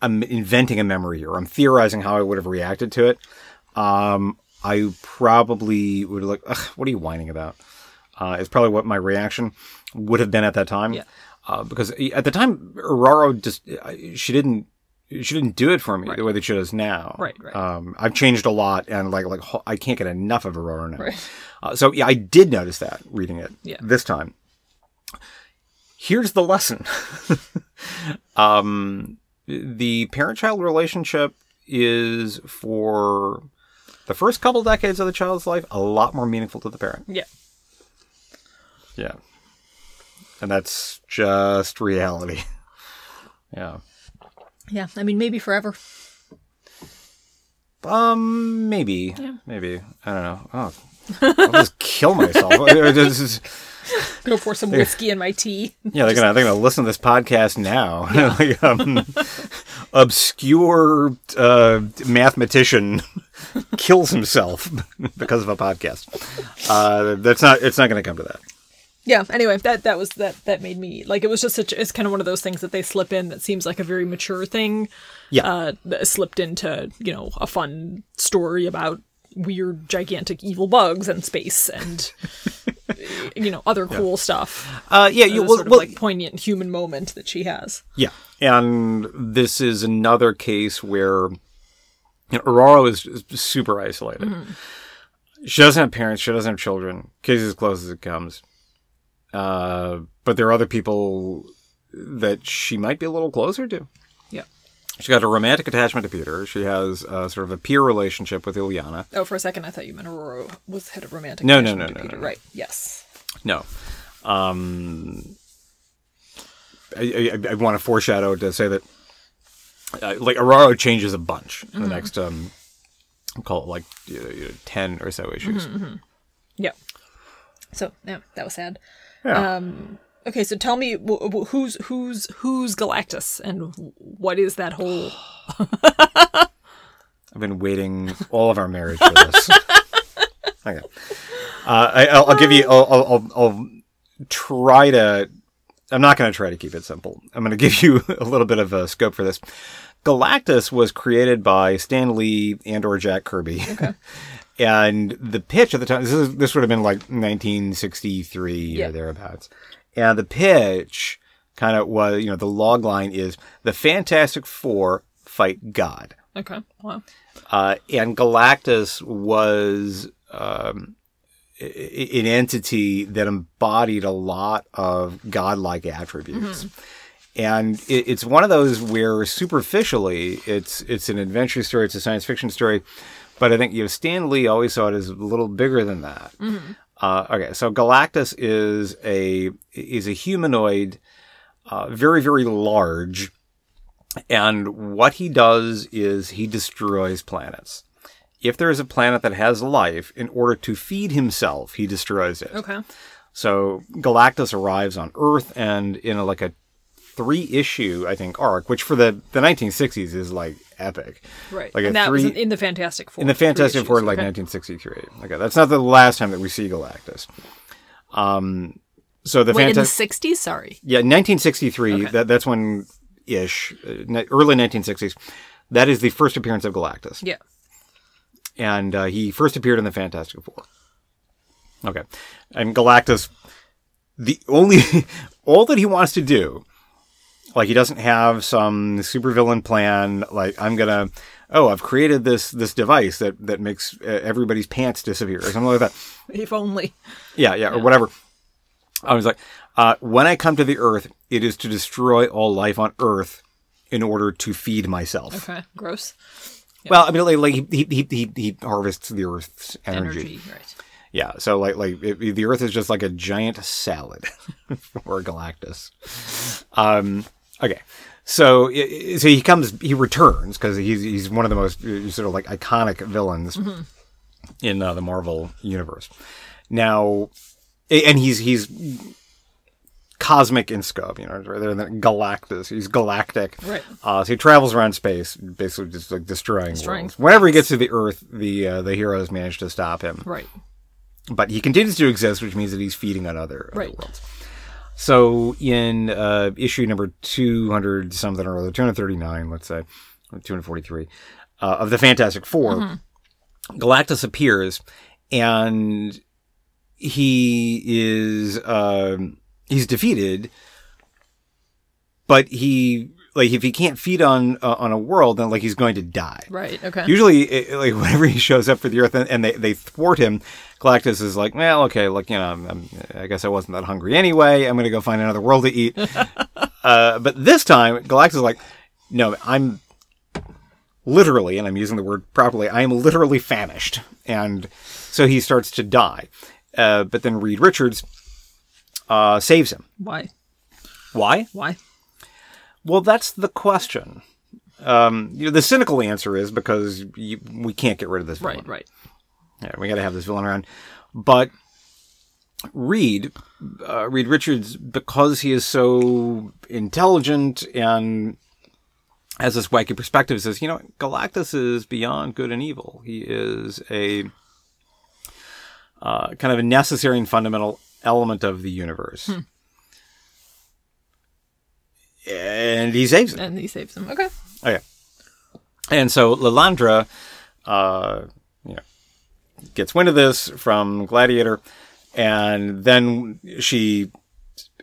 Speaker 1: I'm inventing a memory here. I'm theorizing how I would have reacted to it. Um, I probably would have like, what are you whining about? Uh, is probably what my reaction would have been at that time.
Speaker 2: Yeah.
Speaker 1: Uh, because at the time, Ororo just she didn't she didn't do it for me the way that she does now.
Speaker 2: Right, right.
Speaker 1: Um, I've changed a lot, and like like I can't get enough of Ororo now.
Speaker 2: Right.
Speaker 1: Uh, so yeah, I did notice that reading it
Speaker 2: Yeah.
Speaker 1: this time. Here's the lesson. <laughs> um, the parent-child relationship is for the first couple decades of the child's life a lot more meaningful to the parent.
Speaker 2: Yeah.
Speaker 1: Yeah. And that's just reality. <laughs> yeah.
Speaker 2: Yeah. I mean maybe forever.
Speaker 1: Um, maybe. yeah. Maybe. I don't know. Oh, I'll just kill myself. <laughs>
Speaker 2: Go pour some whiskey in my tea.
Speaker 1: yeah, they're gonna they're gonna listen to this podcast now. <laughs> Like, um, obscure uh, mathematician <laughs> kills himself because of a podcast. Uh, that's not. It's not gonna come to that.
Speaker 2: Yeah. Anyway, that that was that that made me like it was just such. It's kind of one of those things that they slip in that seems like a very mature thing.
Speaker 1: Yeah.
Speaker 2: Uh, that slipped into you know a fun story about weird, gigantic, evil bugs and space and <laughs> you know other cool stuff.
Speaker 1: Uh, yeah. You well,
Speaker 2: sort of
Speaker 1: well,
Speaker 2: like poignant human moment that she has.
Speaker 1: Yeah, and this is another case where you know, Ororo is, is super isolated. She doesn't have parents. She doesn't have children. Kids as close as it comes. Uh, but there are other people that she might be a little closer to.
Speaker 2: Yeah.
Speaker 1: She got a romantic attachment to Peter. She has uh, sort of a peer relationship with Illyana.
Speaker 2: Oh, for a second, I thought you meant Ororo was had a romantic.
Speaker 1: No, no,
Speaker 2: attachment
Speaker 1: no,
Speaker 2: to
Speaker 1: no,
Speaker 2: Peter.
Speaker 1: no, no.
Speaker 2: Right. Yes.
Speaker 1: No. Um, I, I, I want to foreshadow to say that uh, like Ororo changes a bunch in the next um, I'll call it like you know, you know, ten or so issues.
Speaker 2: Yep. So yeah, that was sad.
Speaker 1: Yeah.
Speaker 2: Okay, so tell me wh- wh- who's who's who's Galactus and what is that whole? <sighs> <laughs>
Speaker 1: I've been waiting all of our marriage for this. <laughs> okay. Uh, I, I'll, I'll give you. I'll, I'll, I'll, I'll try to. I'm not going to try to keep it simple. I'm going to give you <laughs> a little bit of a scope for this. Galactus was created by Stan Lee and or Jack Kirby. And the pitch at the time, this, is, this would have been like 1963
Speaker 2: Yeah.
Speaker 1: or thereabouts. And the pitch kind of was, you know, the log line is the Fantastic Four fight God.
Speaker 2: Okay, wow.
Speaker 1: Uh, and Galactus was um, an entity that embodied a lot of godlike attributes. And it, it's one of those where superficially it's it's an adventure story, it's a science fiction story, but I think you know Stan Lee always saw it as a little bigger than that. Uh, okay, so Galactus is a is a humanoid, uh, very very large, and what he does is he destroys planets. If there is a planet that has life, in order to feed himself, he destroys it.
Speaker 2: Okay,
Speaker 1: So Galactus arrives on Earth, and in a, like a three issue, I think, arc, which for the, the 1960s is like epic.
Speaker 2: right.
Speaker 1: Like
Speaker 2: and that was
Speaker 1: three-
Speaker 2: in, in the Fantastic Four.
Speaker 1: In the Fantastic Four, like
Speaker 2: okay.
Speaker 1: 1963. Okay, that's not the last time that we see Galactus. Um, so the
Speaker 2: Wait, in the
Speaker 1: Fantastic.
Speaker 2: '60s? Sorry.
Speaker 1: Yeah, 1963.
Speaker 2: Okay.
Speaker 1: That that's when ish, uh, early 1960s. That is the first appearance of Galactus,
Speaker 2: Yeah.
Speaker 1: and uh, he first appeared in the Fantastic Four. Okay, and Galactus, the only <laughs> all that he wants to do, like he doesn't have some supervillain plan. Like I'm gonna, oh, I've created this this device that that makes uh, everybody's pants disappear or something like that. <laughs>
Speaker 2: If only.
Speaker 1: Yeah, yeah, or whatever. I was like, uh, when I come to the Earth, it is to destroy all life on Earth in order to feed myself.
Speaker 2: Okay. Gross.
Speaker 1: Well, I mean, like, like he, he he he harvests the Earth's energy.
Speaker 2: Energy. Right.
Speaker 1: Yeah, so like like it, the Earth is just like a giant salad <laughs> for Galactus. Um, okay, so so he comes, he returns because he's he's one of the most uh, sort of like iconic villains in uh, the Marvel universe. Now, and he's he's cosmic in scope, you know, rather than Galactus. He's galactic.
Speaker 2: Right.
Speaker 1: Uh, so he travels around space, basically just like destroying,
Speaker 2: Destroying
Speaker 1: worlds. Whenever he gets to the Earth, the uh, the heroes manage to stop him
Speaker 2: Right.
Speaker 1: but he continues to exist, which means that he's feeding on other, other worlds. So in uh, issue number two hundred something or other, two hundred thirty nine, let's say, two hundred forty three, uh, of the Fantastic 4 Galactus appears, and he is um, he's defeated, but he like if he can't feed on uh, on a world, then like he's going to die.
Speaker 2: Right. Okay.
Speaker 1: Usually, it, like <laughs> whenever he shows up for the Earth and, and they, they thwart him, Galactus is like, well, okay, look, you know, I'm, I'm, I guess I wasn't that hungry anyway. I'm going to go find another world to eat. <laughs> uh, but this time, Galactus is like, no, I'm literally, and I'm using the word properly, I am literally famished, and so he starts to die. Uh, but then Reed Richards uh, saves him.
Speaker 2: Why?
Speaker 1: Why?
Speaker 2: Why?
Speaker 1: Well, that's the question. Um, you know, the cynical answer is because you, we can't get rid of this villain.
Speaker 2: Right. Right.
Speaker 1: Yeah, we got to have this villain around. But Reed, uh, Reed Richards, because he is so intelligent and has this wacky perspective, says, you know, Galactus is beyond good and evil. He is a uh, kind of a necessary and fundamental element of the universe. And he saves him.
Speaker 2: And he saves him. Okay.
Speaker 1: Okay. And so Lilandra, uh, you know, gets wind of this from Gladiator, and then she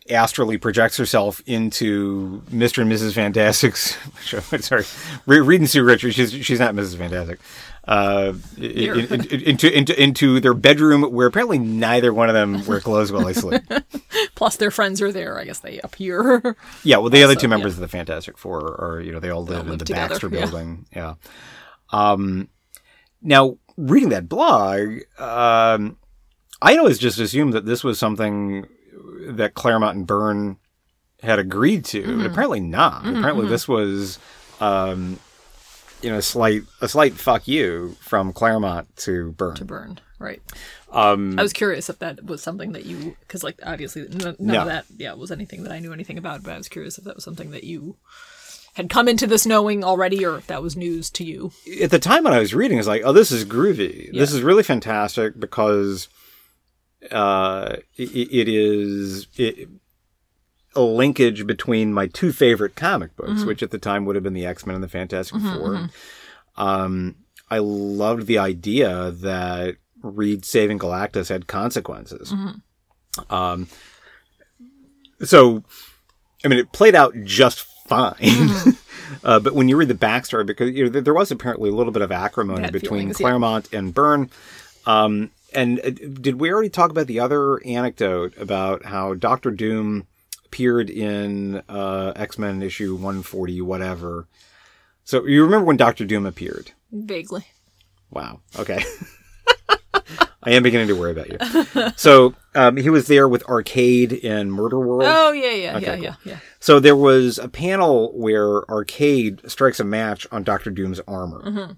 Speaker 1: astrally projects herself into Mr. and Mrs. Fantastic's. <laughs> sorry, Re- Reed and Sue Richards. She's she's not Mrs. Fantastic. Uh, in, in- in- into into into their bedroom where apparently neither one of them wear clothes while they sleep. <laughs>
Speaker 2: Plus, their friends are there. I guess they appear.
Speaker 1: Yeah, well, the other two members
Speaker 2: yeah.
Speaker 1: of the Fantastic Four are, you know, they all live in
Speaker 2: live
Speaker 1: the
Speaker 2: together,
Speaker 1: Baxter
Speaker 2: yeah.
Speaker 1: building. Yeah. Um, now, reading that blog, um, I always just assumed that this was something that Claremont and Byrne had agreed to.
Speaker 2: Mm-hmm.
Speaker 1: But apparently not. apparently, this was um, you know, a slight a slight fuck you from Claremont to Byrne.
Speaker 2: to Byrne. Right. Um, I was curious if that was something that you, because like obviously none
Speaker 1: No.
Speaker 2: of that, yeah, was anything that I knew anything about. But I was curious if that was something that you had come into this knowing already, or if that was news to you.
Speaker 1: At the time when I was reading, it's like, oh, this is groovy. This is really fantastic because uh, it, it is it, a linkage between my two favorite comic books, which at the time would have been the X Men and the Fantastic 4 Um, I loved the idea that Reed saving Galactus had consequences. Um, so, I mean, it played out just fine. <laughs> uh, but when you read the backstory, because you know, there- was apparently a little bit of acrimony
Speaker 2: Bad
Speaker 1: between
Speaker 2: feelings, yeah.
Speaker 1: Claremont and Byrne. Um, and uh, did we already talk about the other anecdote about how Doctor Doom appeared in uh, X Men issue 140, whatever? So you remember when Doctor Doom appeared?
Speaker 2: Vaguely.
Speaker 1: Wow. Okay. <laughs> I am beginning to worry about you. So um, he was there with Arcade in Murder World.
Speaker 2: Oh yeah, yeah,
Speaker 1: Okay,
Speaker 2: yeah,
Speaker 1: cool.
Speaker 2: yeah, yeah.
Speaker 1: So there was a panel where Arcade strikes a match on Doctor Doom's armor,
Speaker 2: Mm-hmm.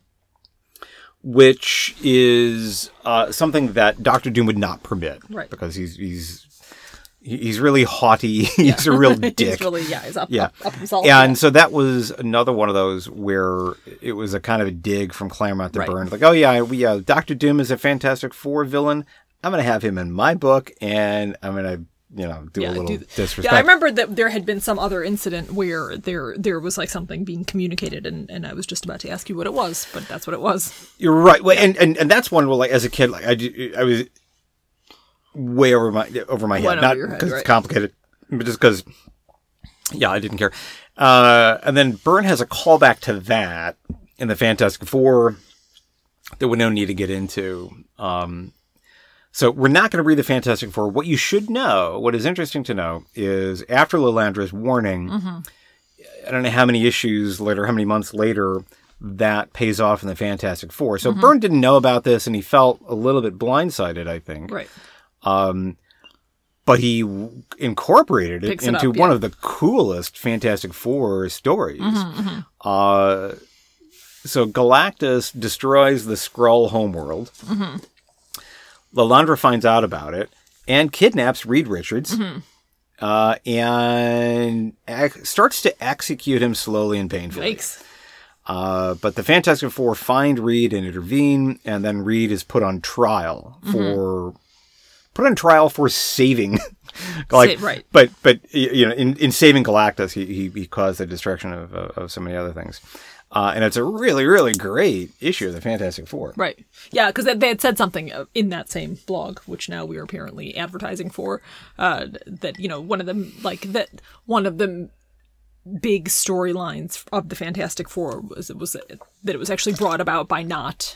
Speaker 1: which is uh, something that Doctor Doom would not permit,
Speaker 2: Right.
Speaker 1: Because he's he's he- he's really haughty. <laughs> he's a real <laughs> dick.
Speaker 2: He's really yeah, he's up,
Speaker 1: Yeah.
Speaker 2: up, up himself.
Speaker 1: And so that was another one of those where it was a kind of a dig from Claremont to
Speaker 2: Right.
Speaker 1: Byrne. Like, oh yeah, we uh, Doctor Doom is a Fantastic Four villain. I'm going to have him in my book, and I'm going to you know do a little
Speaker 2: do-
Speaker 1: disrespect.
Speaker 2: Yeah, I remember that there had been some other incident where there there was like something being communicated, and, and I was just about to ask you what it was, but that's what it was.
Speaker 1: You're right. Well, and, and and that's one where, like, as a kid, like I, I was way over my over my head, not because
Speaker 2: right.
Speaker 1: it's complicated, but just because, yeah, I didn't care. Uh, and then Byrne has a callback to that in the Fantastic Four that we don't need to get into. Um, so we're not going to read the Fantastic Four. What you should know, what is interesting to know, is after Lilandra's warning, I don't know how many issues later, how many months later, that pays off in the Fantastic Four. So Byrne didn't know about this, and he felt a little bit blindsided, I think.
Speaker 2: Right.
Speaker 1: But he w- incorporated it
Speaker 2: Picks it
Speaker 1: into
Speaker 2: up,
Speaker 1: one
Speaker 2: yeah.
Speaker 1: of the coolest Fantastic Four stories. Uh, so Galactus destroys the Skrull homeworld. Lilandra finds out about it and kidnaps Reed Richards. Uh, and ac- starts to execute him slowly and painfully.
Speaker 2: Yikes.
Speaker 1: Uh, but the Fantastic Four find Reed and intervene, and then Reed is put on trial for put on trial for saving, <laughs> like
Speaker 2: right.
Speaker 1: But but you know, in, in saving Galactus, he, he he caused the destruction of of, of so many other things, uh, and it's a really really great issue of the Fantastic Four.
Speaker 2: Right. Yeah, because they had said something uh, in that same blog, which now we are apparently advertising for. Uh, that you know, one of them, like that, one of the big storylines of the Fantastic Four was it was that it was actually brought about by not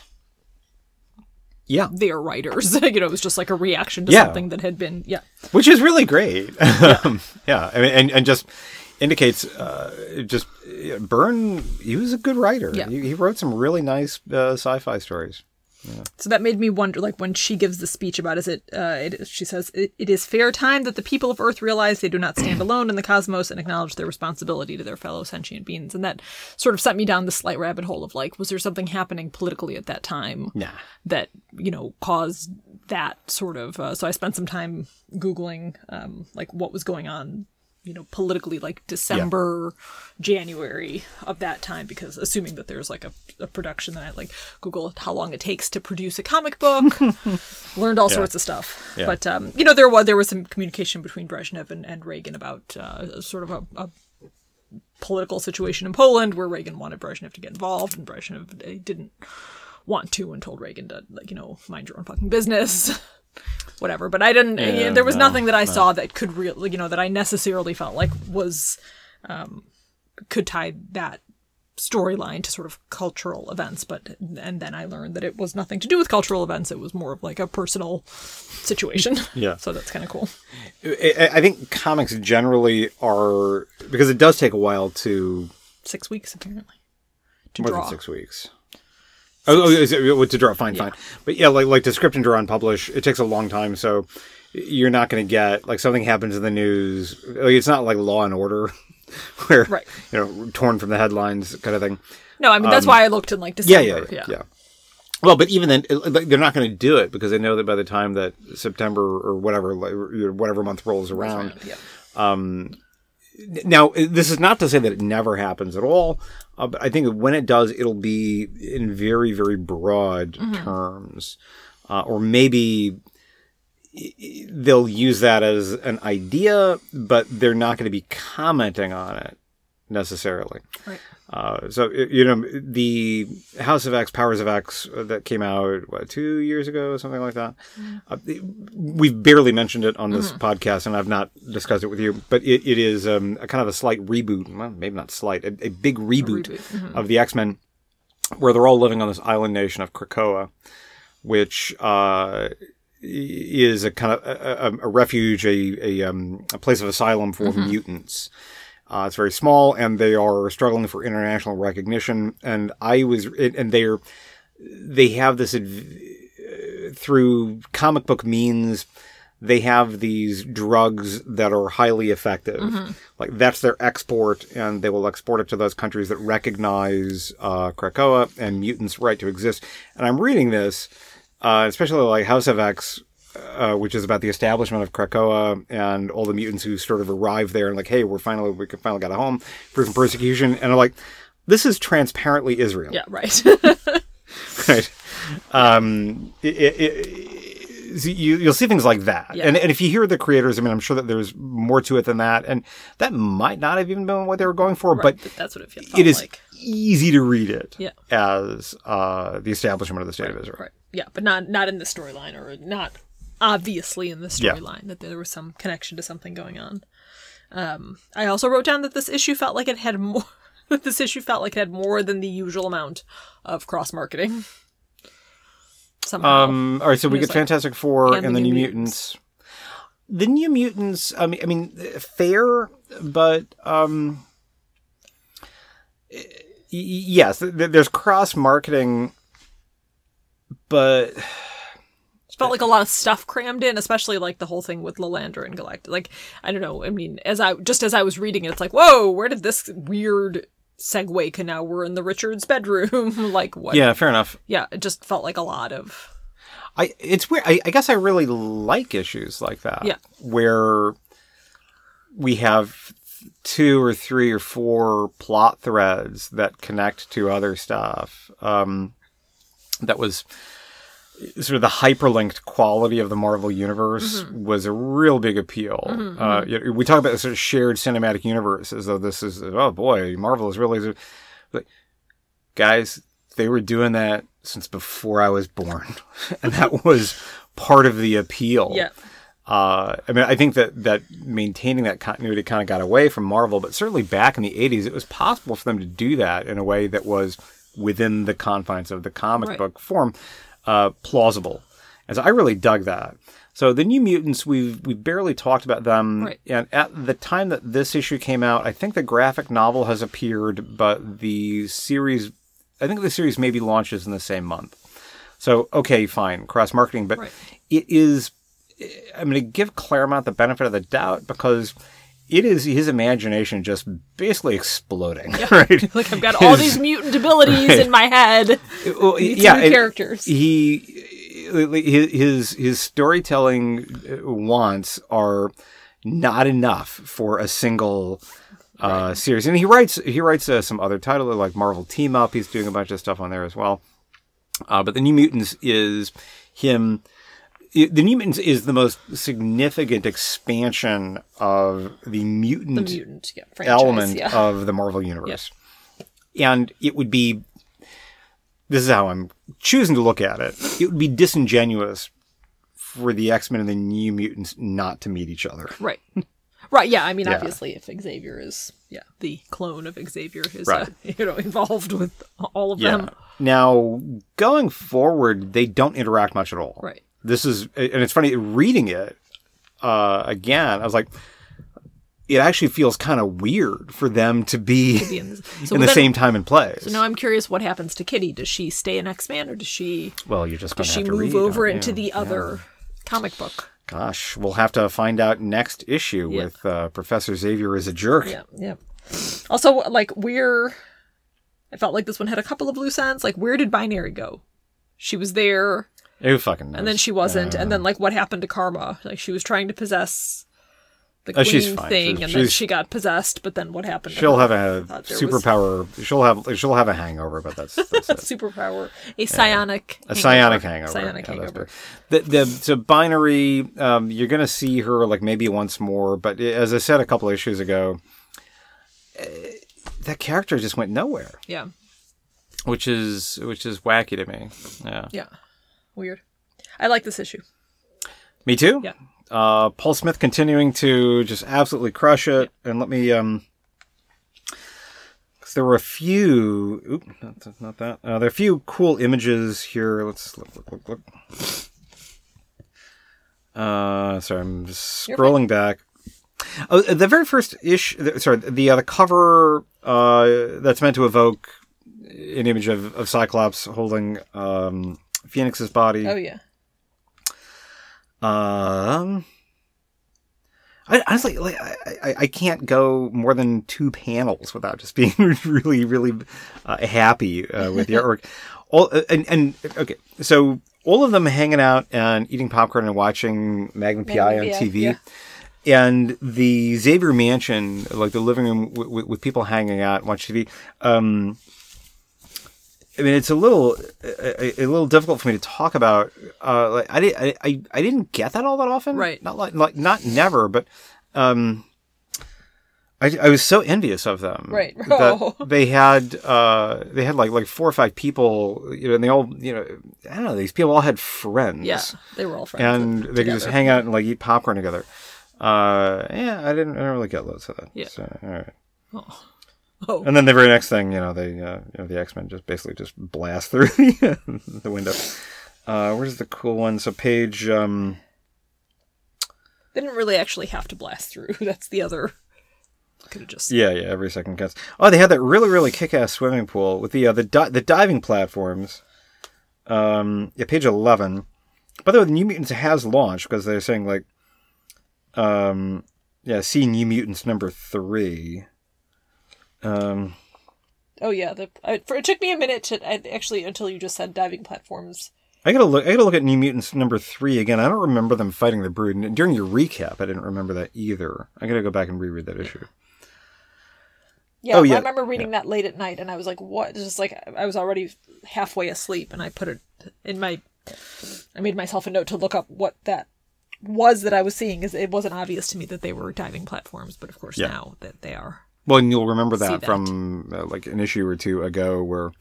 Speaker 1: Yeah,
Speaker 2: their writers. <laughs> you know, it was just like a reaction to
Speaker 1: Yeah.
Speaker 2: something that had been yeah.
Speaker 1: which is really great. <laughs> Yeah, yeah. I mean, and and just indicates uh, just uh, Byrne. He was a good writer.
Speaker 2: Yeah.
Speaker 1: He, he wrote some really nice uh, sci-fi stories.
Speaker 2: So that made me wonder, like when she gives the speech about, is it? Uh, it she says, it, "It is fair time that the people of Earth realize they do not stand <clears throat> alone in the cosmos and acknowledge their responsibility to their fellow sentient beings." And that sort of sent me down the slight rabbit hole of like, was there something happening politically at that time
Speaker 1: Nah.
Speaker 2: that you know caused that sort of? Uh, so I spent some time googling, um, like what was going on. You know, politically, like December, January of that time, because assuming that there's like a, a production that I like Google how long it takes to produce a comic book, <laughs> learned all sorts of stuff.
Speaker 1: Yeah.
Speaker 2: But um, you know, there was there was some communication between Brezhnev and, and Reagan about uh, sort of a, a political situation in Poland where Reagan wanted Brezhnev to get involved, and Brezhnev uh, didn't want to, and told Reagan to like you know mind your own fucking business. <laughs> Whatever, but I didn't.
Speaker 1: Yeah,
Speaker 2: there was
Speaker 1: no,
Speaker 2: nothing that I saw that could really, you know, that I necessarily felt like was um, could tie that storyline to sort of cultural events. But and then I learned that it was nothing to do with cultural events. It was more of like a personal situation. <laughs>
Speaker 1: Yeah.
Speaker 2: so that's kind of cool.
Speaker 1: I, I think comics generally are because it does take a while to
Speaker 2: Six weeks apparently to
Speaker 1: more
Speaker 2: draw.
Speaker 1: than six weeks. Oh, oh is it, to draw, fine, fine. But yeah, like like to script and draw and publish, it takes a long time. So you're not going to get like something happens in the news. Like, it's not like Law and Order <laughs> where
Speaker 2: Right.
Speaker 1: you know torn from the headlines kind of thing.
Speaker 2: No, I mean that's why I looked in like
Speaker 1: Um, Yeah,
Speaker 2: December.
Speaker 1: yeah, yeah, yeah. Well, but even then, like, they're not going to do it because they know that by the time that September or whatever, like, whatever month rolls around,
Speaker 2: Yeah.
Speaker 1: now this is not to say that it never happens at all uh, but i think when it does it'll be in very very broad terms. Uh, or maybe they'll use that as an idea but they're not going to be commenting on it necessarily.
Speaker 2: Right.
Speaker 1: Uh, so you know the House of X, Powers of X uh, that came out what two years ago, something like that. Uh, we've barely mentioned it on this podcast, and I've not discussed it with you. But it, it is um, a kind of a slight reboot, well, maybe not slight, a, a big reboot,
Speaker 2: reboot,
Speaker 1: of the X Men, where they're all living on this island nation of Krakoa, which. Uh, is a kind of a, a, a refuge, a a, um, a place of asylum for mutants. Uh, it's very small, and they are struggling for international recognition. And I was, and they're they have this uh, through comic book means. They have these drugs that are highly effective. Like that's their export, and they will export it to those countries that recognize uh, Krakoa and mutants' right to exist. And I'm reading this, uh, especially like House of X, uh, which is about the establishment of Krakoa and all the mutants who sort of arrive there and like, hey, we're finally we finally got a home free from persecution, and I'm like, this is transparently Israel,
Speaker 2: Yeah. Right. <laughs>
Speaker 1: right? Um, it, it, it, you, you'll see things like that,
Speaker 2: Yeah.
Speaker 1: and and if you hear the creators, I mean, I'm sure that there's more to it than that, and that might not have even been what they were going for,
Speaker 2: Right,
Speaker 1: but
Speaker 2: but that's what it feels
Speaker 1: it is
Speaker 2: like.
Speaker 1: easy to read it
Speaker 2: Yeah.
Speaker 1: as uh, the establishment of the state of Israel.
Speaker 2: Right. Yeah, but not not in the storyline or not obviously in the
Speaker 1: Yeah.
Speaker 2: storyline that there was some connection to something going on. Um, I also wrote down that this issue felt like it had more. <laughs> that this issue felt like it had more than the usual amount of cross marketing. <laughs> Somehow.
Speaker 1: Um, all right, so we get
Speaker 2: like-
Speaker 1: Fantastic Four and,
Speaker 2: and
Speaker 1: the, New
Speaker 2: New
Speaker 1: Mutants. The New Mutants. I mean, I mean, fair, but um, yes, th- th- there's cross marketing, but
Speaker 2: It felt like a lot of stuff crammed in, especially like the whole thing with Lilandra and Galactus. Like, I don't know. I mean, as I just as I was reading it, it's like, whoa, where did this weird segue? Can now we're in the Richards bedroom? <laughs> like, what?
Speaker 1: yeah, fair enough.
Speaker 2: yeah. It just felt like a lot of
Speaker 1: I it's weird. I, I guess I really like issues like that.
Speaker 2: Yeah.
Speaker 1: where we have two or three or four plot threads that connect to other stuff. Um, that was sort of the hyperlinked quality of the Marvel universe was a real big appeal. Uh, you know, we talk about sort of shared cinematic universe as though this is oh boy, Marvel is really. But guys, they were doing that since before I was born, <laughs> and that <laughs> was part of the appeal.
Speaker 2: yeah.
Speaker 1: Uh, I mean, I think that that maintaining that continuity kind of got away from Marvel, but certainly back in the '80s, it was possible for them to do that in a way that was within the confines of the comic
Speaker 2: Right.
Speaker 1: book form, uh, plausible. And so I really dug that. So the New Mutants, we've we barely talked about them,
Speaker 2: Right.
Speaker 1: and at the time that this issue came out, I think the graphic novel has appeared, but the series, I think the series maybe launches in the same month. So okay, fine, cross marketing, but
Speaker 2: Right.
Speaker 1: it is. I'm going to give Claremont the benefit of the doubt because it is his imagination just basically exploding, <laughs> right? <laughs>
Speaker 2: Like I've got all
Speaker 1: His-
Speaker 2: these mutant abilities
Speaker 1: Right.
Speaker 2: in my head.
Speaker 1: well, <laughs> yeah, and
Speaker 2: characters.
Speaker 1: He his his storytelling wants are not enough for a single uh, series, and he writes he writes uh, some other titles like Marvel Team Up. He's doing a bunch of stuff on there as well. Uh, but the New Mutants is him. The New Mutants is the most significant expansion of the mutant,
Speaker 2: The mutant yeah, franchise.
Speaker 1: element
Speaker 2: yeah.
Speaker 1: of the Marvel universe. And it would be this is how I'm choosing to look at it. It would be disingenuous for the X Men and the New Mutants not to meet each other.
Speaker 2: right. Right, yeah. I mean,
Speaker 1: Yeah.
Speaker 2: obviously, if Xavier is, yeah, the clone of Xavier is,
Speaker 1: Right.
Speaker 2: uh, <laughs> you know, involved with all of
Speaker 1: Yeah.
Speaker 2: them.
Speaker 1: Now, going forward, they don't interact much at all.
Speaker 2: Right.
Speaker 1: This is, and it's funny reading it uh, again. I was like, it actually feels kind of weird for them to be,
Speaker 2: Be in <laughs> this- So
Speaker 1: in the same time and place.
Speaker 2: So now I'm curious what happens to Kitty. Does she stay an X Man or does she
Speaker 1: well, you're just going
Speaker 2: does
Speaker 1: to
Speaker 2: she
Speaker 1: have to
Speaker 2: move
Speaker 1: read,
Speaker 2: over into
Speaker 1: you?
Speaker 2: the other comic book?
Speaker 1: Gosh, we'll have to find out next issue
Speaker 2: Yeah.
Speaker 1: with uh, Professor Xavier is a jerk.
Speaker 2: Yeah, yeah. Also, like where I felt like this one had a couple of loose ends. Like where did Binary go? She was there,
Speaker 1: Who fucking knows?
Speaker 2: and then she wasn't, and then like what happened to Karma? Like she was trying to possess the
Speaker 1: Oh,
Speaker 2: queen thing,
Speaker 1: She's-
Speaker 2: and then she got possessed. But then what happened?
Speaker 1: she'll
Speaker 2: her?
Speaker 1: have a
Speaker 2: there was-
Speaker 1: superpower. She'll have she'll have a hangover, but that's <laughs> that's
Speaker 2: superpower, a psionic,
Speaker 1: a psionic hangover.
Speaker 2: psionic
Speaker 1: Yeah,
Speaker 2: hangover.
Speaker 1: The, the so Binary, um, you're gonna see her like maybe once more, but as I said a couple issues ago, uh, that character just went nowhere,
Speaker 2: Yeah,
Speaker 1: which is which is wacky to me. Yeah,
Speaker 2: yeah, weird. I like this issue.
Speaker 1: me too.
Speaker 2: Yeah.
Speaker 1: Uh, Paul Smith continuing to just absolutely crush it, and let me um. 'cause There were a few. Oop, not, that- not that. Uh, there are a few cool images here. Let's look, look, look, look. Uh, sorry, I'm scrolling back. Oh, the very first issue. Sorry, the uh, the cover uh, that's meant to evoke an image of, of Cyclops holding um, Phoenix's body.
Speaker 2: Oh yeah,
Speaker 1: Um, I honestly like I, I, I can't go more than two panels without just being <laughs> really really uh, happy uh, with the <laughs> artwork. All and and okay, so all of them hanging out and eating popcorn and watching Magnum PI on
Speaker 2: PI,
Speaker 1: TV.
Speaker 2: yeah.
Speaker 1: And the Xavier Mansion, like the living room w- w- with people hanging out and watch TV. Um, I mean, it's a little a, a little difficult for me to talk about. Uh, like I, did, I I I didn't get that all that often.
Speaker 2: Right.
Speaker 1: Not like like not never, but um, I, I was so envious of them.
Speaker 2: Right. <laughs>
Speaker 1: That
Speaker 2: Oh.
Speaker 1: they had uh they had like like four or five people. You know, and they all you know I don't know these people all had friends.
Speaker 2: yeah, they were all friends.
Speaker 1: And they could just hang out and like eat popcorn together. Uh, yeah, I didn't, I didn't really get loads of that.
Speaker 2: Yeah.
Speaker 1: So, all right.
Speaker 2: Oh,
Speaker 1: And then the very next thing, you know, they, uh, you know, the X Men just basically just blast through the, <laughs> the window. Uh, where's the cool one? So page, um,
Speaker 2: they didn't really actually have to blast through. <laughs> That's the other. Could have just.
Speaker 1: yeah, yeah, every second counts. Oh, they had that really, really kick-ass swimming pool with the uh, the di- the diving platforms. Um, yeah, page eleven. By the way, the New Mutants has launched because they're saying like, um, yeah, see New Mutants number three. Um,
Speaker 2: Oh yeah, the I, for, it took me a minute to I, actually until you just said diving platforms.
Speaker 1: I gotta look. I gotta look at New Mutants number three again. I don't remember them fighting the Brood. And during your recap, I didn't remember that either. I gotta go back and reread that issue.
Speaker 2: Yeah,
Speaker 1: Oh, yeah.
Speaker 2: I remember reading that late at night, and I was like, "What?" It's just like I was already halfway asleep, and I put it in my. I made myself a note to look up what that was that I was seeing, because it wasn't obvious to me that they were diving platforms, but of course
Speaker 1: Yeah.
Speaker 2: now that they are.
Speaker 1: Well, and you'll remember that,
Speaker 2: that.
Speaker 1: from uh, like an issue or two ago where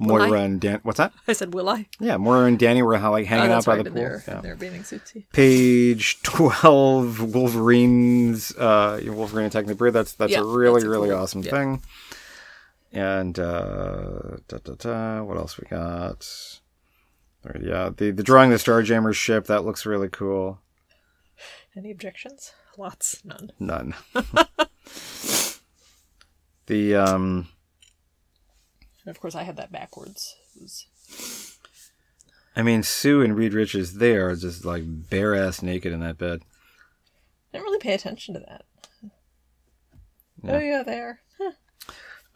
Speaker 1: Moira
Speaker 2: I?
Speaker 1: and Dan. What's that? <laughs>
Speaker 2: I said, "Will I?"
Speaker 1: Yeah, Moira and Danny were like
Speaker 2: Oh,
Speaker 1: hanging out
Speaker 2: that's
Speaker 1: by
Speaker 2: right
Speaker 1: the pool.
Speaker 2: their
Speaker 1: Yeah.
Speaker 2: their bathing suits.
Speaker 1: Page <laughs> twelve, Wolverine's uh, Wolverine attacking the Brood. That's that's
Speaker 2: Yeah,
Speaker 1: a really
Speaker 2: that's a
Speaker 1: really
Speaker 2: cool-
Speaker 1: awesome
Speaker 2: yeah.
Speaker 1: thing. And uh, da, da, da, what else we got? Right, yeah, the the drawing of the Starjammer ship that looks really cool.
Speaker 2: Any objections? Lots, none.
Speaker 1: None. <laughs> the um,
Speaker 2: And of course, I had that backwards. Was
Speaker 1: I mean, Sue and Reed Richards, they are just like bare ass naked in that bed.
Speaker 2: I didn't really pay attention to that.
Speaker 1: Yeah.
Speaker 2: Oh yeah, they are. Huh.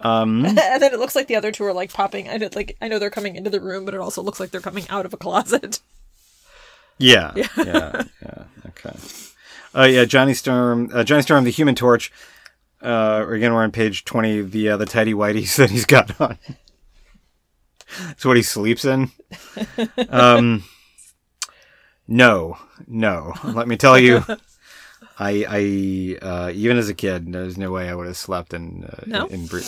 Speaker 1: Um, <laughs>
Speaker 2: and then it looks like the other two are like popping. I know, like I know they're coming into the room, but it also looks like they're coming out of a closet. <laughs>
Speaker 1: yeah, yeah, yeah, okay. Uh, yeah, Johnny Storm, uh, Johnny Storm, the Human Torch. Uh, again, we're on page twenty. The uh, the tidy whities <laughs> that he's got on. It's what he sleeps in. <laughs> Um, no, no. Let me tell you, I, I, uh, even as a kid, there's no way I would have slept in uh,
Speaker 2: No?
Speaker 1: in, Bre-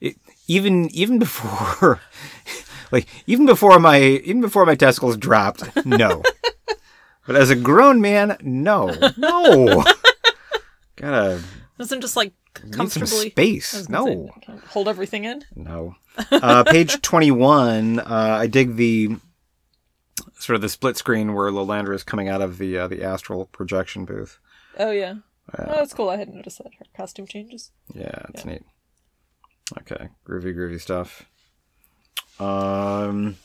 Speaker 1: it, even even before, <laughs> like even before my even before my testicles dropped. No, but as a grown man, no, no. Gotta
Speaker 2: Doesn't just like comfortably
Speaker 1: space. No,
Speaker 2: say, hold everything in.
Speaker 1: no. Uh, page <laughs> 21, uh, I dig the sort of the split screen where Lilandra is coming out of the uh, the astral projection booth.
Speaker 2: Oh yeah. Oh, that's cool. I hadn't noticed that her costume changes.
Speaker 1: Yeah, it's neat. Okay, groovy, groovy stuff. Um.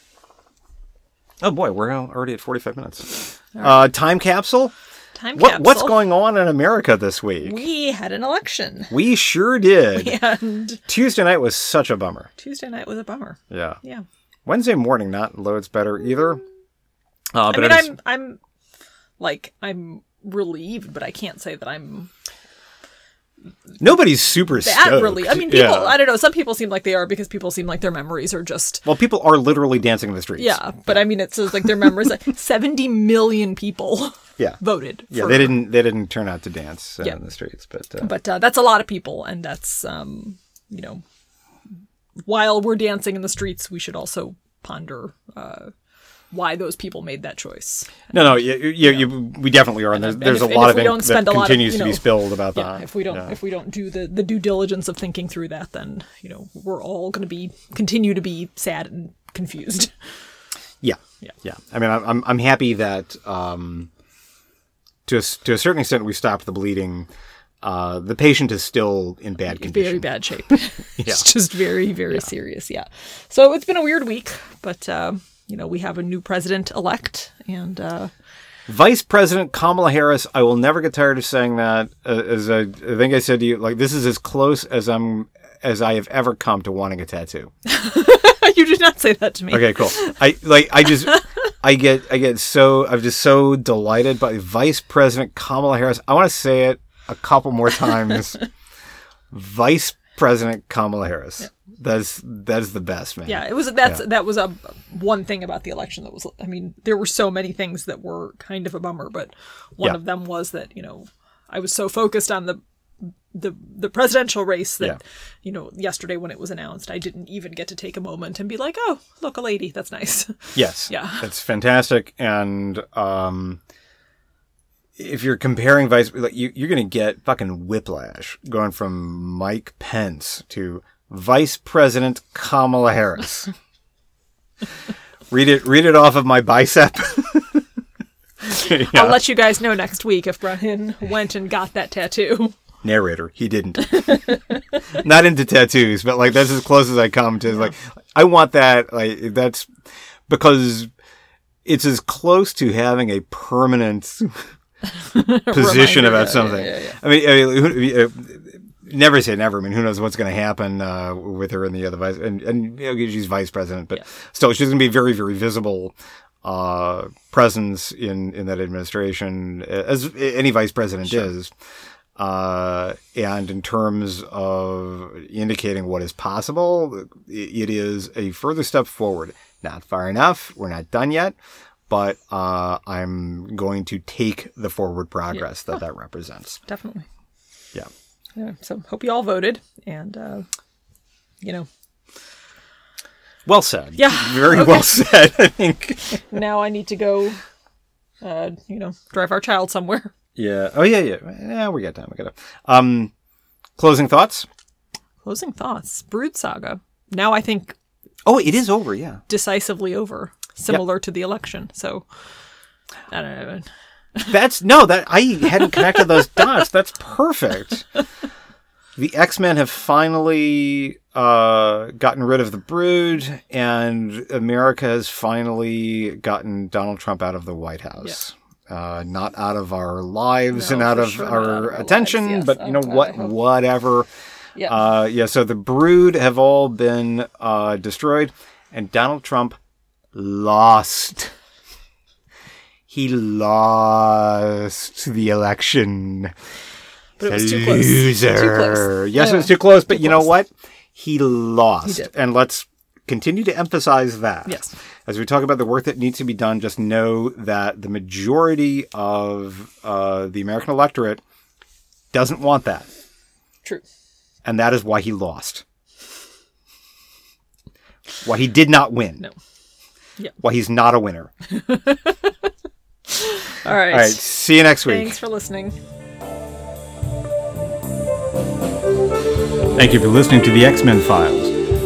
Speaker 1: Oh boy, we're already at 45 minutes. Uh, time capsule.
Speaker 2: Time
Speaker 1: What what's going on in America this week?
Speaker 2: We had an election,
Speaker 1: We sure did. <laughs>
Speaker 2: and
Speaker 1: Tuesday night was such a bummer.
Speaker 2: Tuesday night was a bummer.
Speaker 1: Yeah.
Speaker 2: Yeah.
Speaker 1: Wednesday morning, not loads better either. Uh,
Speaker 2: I
Speaker 1: but
Speaker 2: mean,
Speaker 1: it is-
Speaker 2: I'm I'm like I'm relieved, but I can't say that I'm
Speaker 1: nobody's super
Speaker 2: that
Speaker 1: stoked.
Speaker 2: really. I mean, people.
Speaker 1: Yeah.
Speaker 2: I don't know. Some people seem like they are because people seem like their memories are just.
Speaker 1: well, people are literally dancing in the streets.
Speaker 2: Yeah, but I mean, it's just like their memories. Like <laughs> Seventy million people
Speaker 1: Yeah.
Speaker 2: voted.
Speaker 1: Yeah,
Speaker 2: for-
Speaker 1: they didn't. They didn't turn out to dance uh,
Speaker 2: Yeah.
Speaker 1: in the streets, but uh,
Speaker 2: But uh, that's a lot of people, and that's um, you know, while we're dancing in the streets, we should also ponder uh, why those people made that choice.
Speaker 1: no, no, you, you, you, we definitely are, and there's,
Speaker 2: and
Speaker 1: there's
Speaker 2: if-
Speaker 1: a lot of ink that
Speaker 2: spend a lot of,
Speaker 1: continues
Speaker 2: you
Speaker 1: to be spilled about
Speaker 2: Yeah,
Speaker 1: that.
Speaker 2: if we don't
Speaker 1: Yeah.
Speaker 2: if we don't do the the due diligence of thinking through that, then you know we're all going to be continue to be sad and confused.
Speaker 1: Yeah,
Speaker 2: Yeah.
Speaker 1: yeah. I mean, I'm I'm, I'm happy that um, to a, to a certain extent we stopped the bleeding. Uh, the patient is still in bad condition.
Speaker 2: very bad shape. <laughs> it's just very, very serious. Yeah. So it's been a weird week, but uh, you know we have a new president elect, and uh,
Speaker 1: Vice President Kamala Harris. I will never get tired of saying that. Uh, as I, I think I said to you, like this is as close as I'm as I have ever come to wanting a tattoo. <laughs>
Speaker 2: you did not say that to me.
Speaker 1: Okay, cool. I like. I just. I get. I get so. I'm just so delighted by Vice President Kamala Harris. I want to say it a couple more times. <laughs> Vice President Kamala Harris. That's that's the best man.
Speaker 2: Yeah, it was that's that was a one thing about the election that was. I mean, there were so many things that were kind of a bummer, but one
Speaker 1: Yeah.
Speaker 2: of them was that you know I was so focused on the the the presidential race that
Speaker 1: Yeah.
Speaker 2: you know yesterday when it was announced, I didn't even get to take a moment and be like, oh, look, a lady, that's nice. <laughs>
Speaker 1: Yes.
Speaker 2: Yeah.
Speaker 1: That's fantastic. And um, if you're comparing Vice, like you, you're going to get fucking whiplash going from Mike Pence to Vice President Kamala Harris. <laughs> read it. Read it off of my bicep. <laughs> Yeah.
Speaker 2: I'll let you guys know next week if Brian went and got that tattoo.
Speaker 1: Narrator. He didn't. <laughs> Not into tattoos, but like that's as close as I come to. Like I want that. Like that's because it's as close to having a permanent <laughs> position about
Speaker 2: yeah,
Speaker 1: something.
Speaker 2: yeah, yeah,
Speaker 1: I mean, I mean who, uh, never say never. I mean, who knows what's going to happen uh, with her and the other vice, and, and you know, she's vice president, but
Speaker 2: Yeah.
Speaker 1: still, she's going to be a very, very visible uh, presence in in that administration, as any vice president is. Uh, and in terms of indicating what is possible, it is a further step forward. Not far enough. We're not done yet, but uh, I'm going to take the forward progress that that represents.
Speaker 2: Definitely.
Speaker 1: Yeah.
Speaker 2: Yeah, so hope you all voted, and uh, you know
Speaker 1: Well said.
Speaker 2: Yeah,
Speaker 1: Very
Speaker 2: okay.
Speaker 1: well said. I think. <laughs>
Speaker 2: now I need to go. Uh, you know, drive our child somewhere.
Speaker 1: Yeah. Oh yeah, yeah. Yeah, we got time. We got time. Um, closing thoughts.
Speaker 2: Closing thoughts. Brood Saga. Now I think
Speaker 1: Oh, it is over. Yeah.
Speaker 2: decisively over, similar to the election. So I don't know. <laughs>
Speaker 1: That's no. That I hadn't connected those <laughs> dots. That's perfect. The X Men have finally uh, gotten rid of the Brood, and America has finally gotten Donald Trump out of the White House. Uh, not out of our lives
Speaker 2: No,
Speaker 1: and out of
Speaker 2: sure
Speaker 1: our
Speaker 2: out of our
Speaker 1: attention,
Speaker 2: lives, yes.
Speaker 1: but you know
Speaker 2: Oh,
Speaker 1: what? Whatever.
Speaker 2: Yeah.
Speaker 1: Uh, yeah, so the brood have all been uh, destroyed, and Donald Trump lost. He lost the election.
Speaker 2: but it was too close.
Speaker 1: Loser.
Speaker 2: Too close.
Speaker 1: Yes, it was too close, but
Speaker 2: Too
Speaker 1: you know what? He lost.
Speaker 2: He.
Speaker 1: And let's continue to emphasize that.
Speaker 2: Yes.
Speaker 1: As we talk about the work that needs to be done, just know that the majority of uh, the American electorate doesn't want that
Speaker 2: True.
Speaker 1: and that is why he lost. Why he did not win.
Speaker 2: No. Yeah.
Speaker 1: Why he's not a winner. <laughs>
Speaker 2: All right.
Speaker 1: All right. See you next week.
Speaker 2: Thanks for listening.
Speaker 1: Thank you for listening to the X Men Files.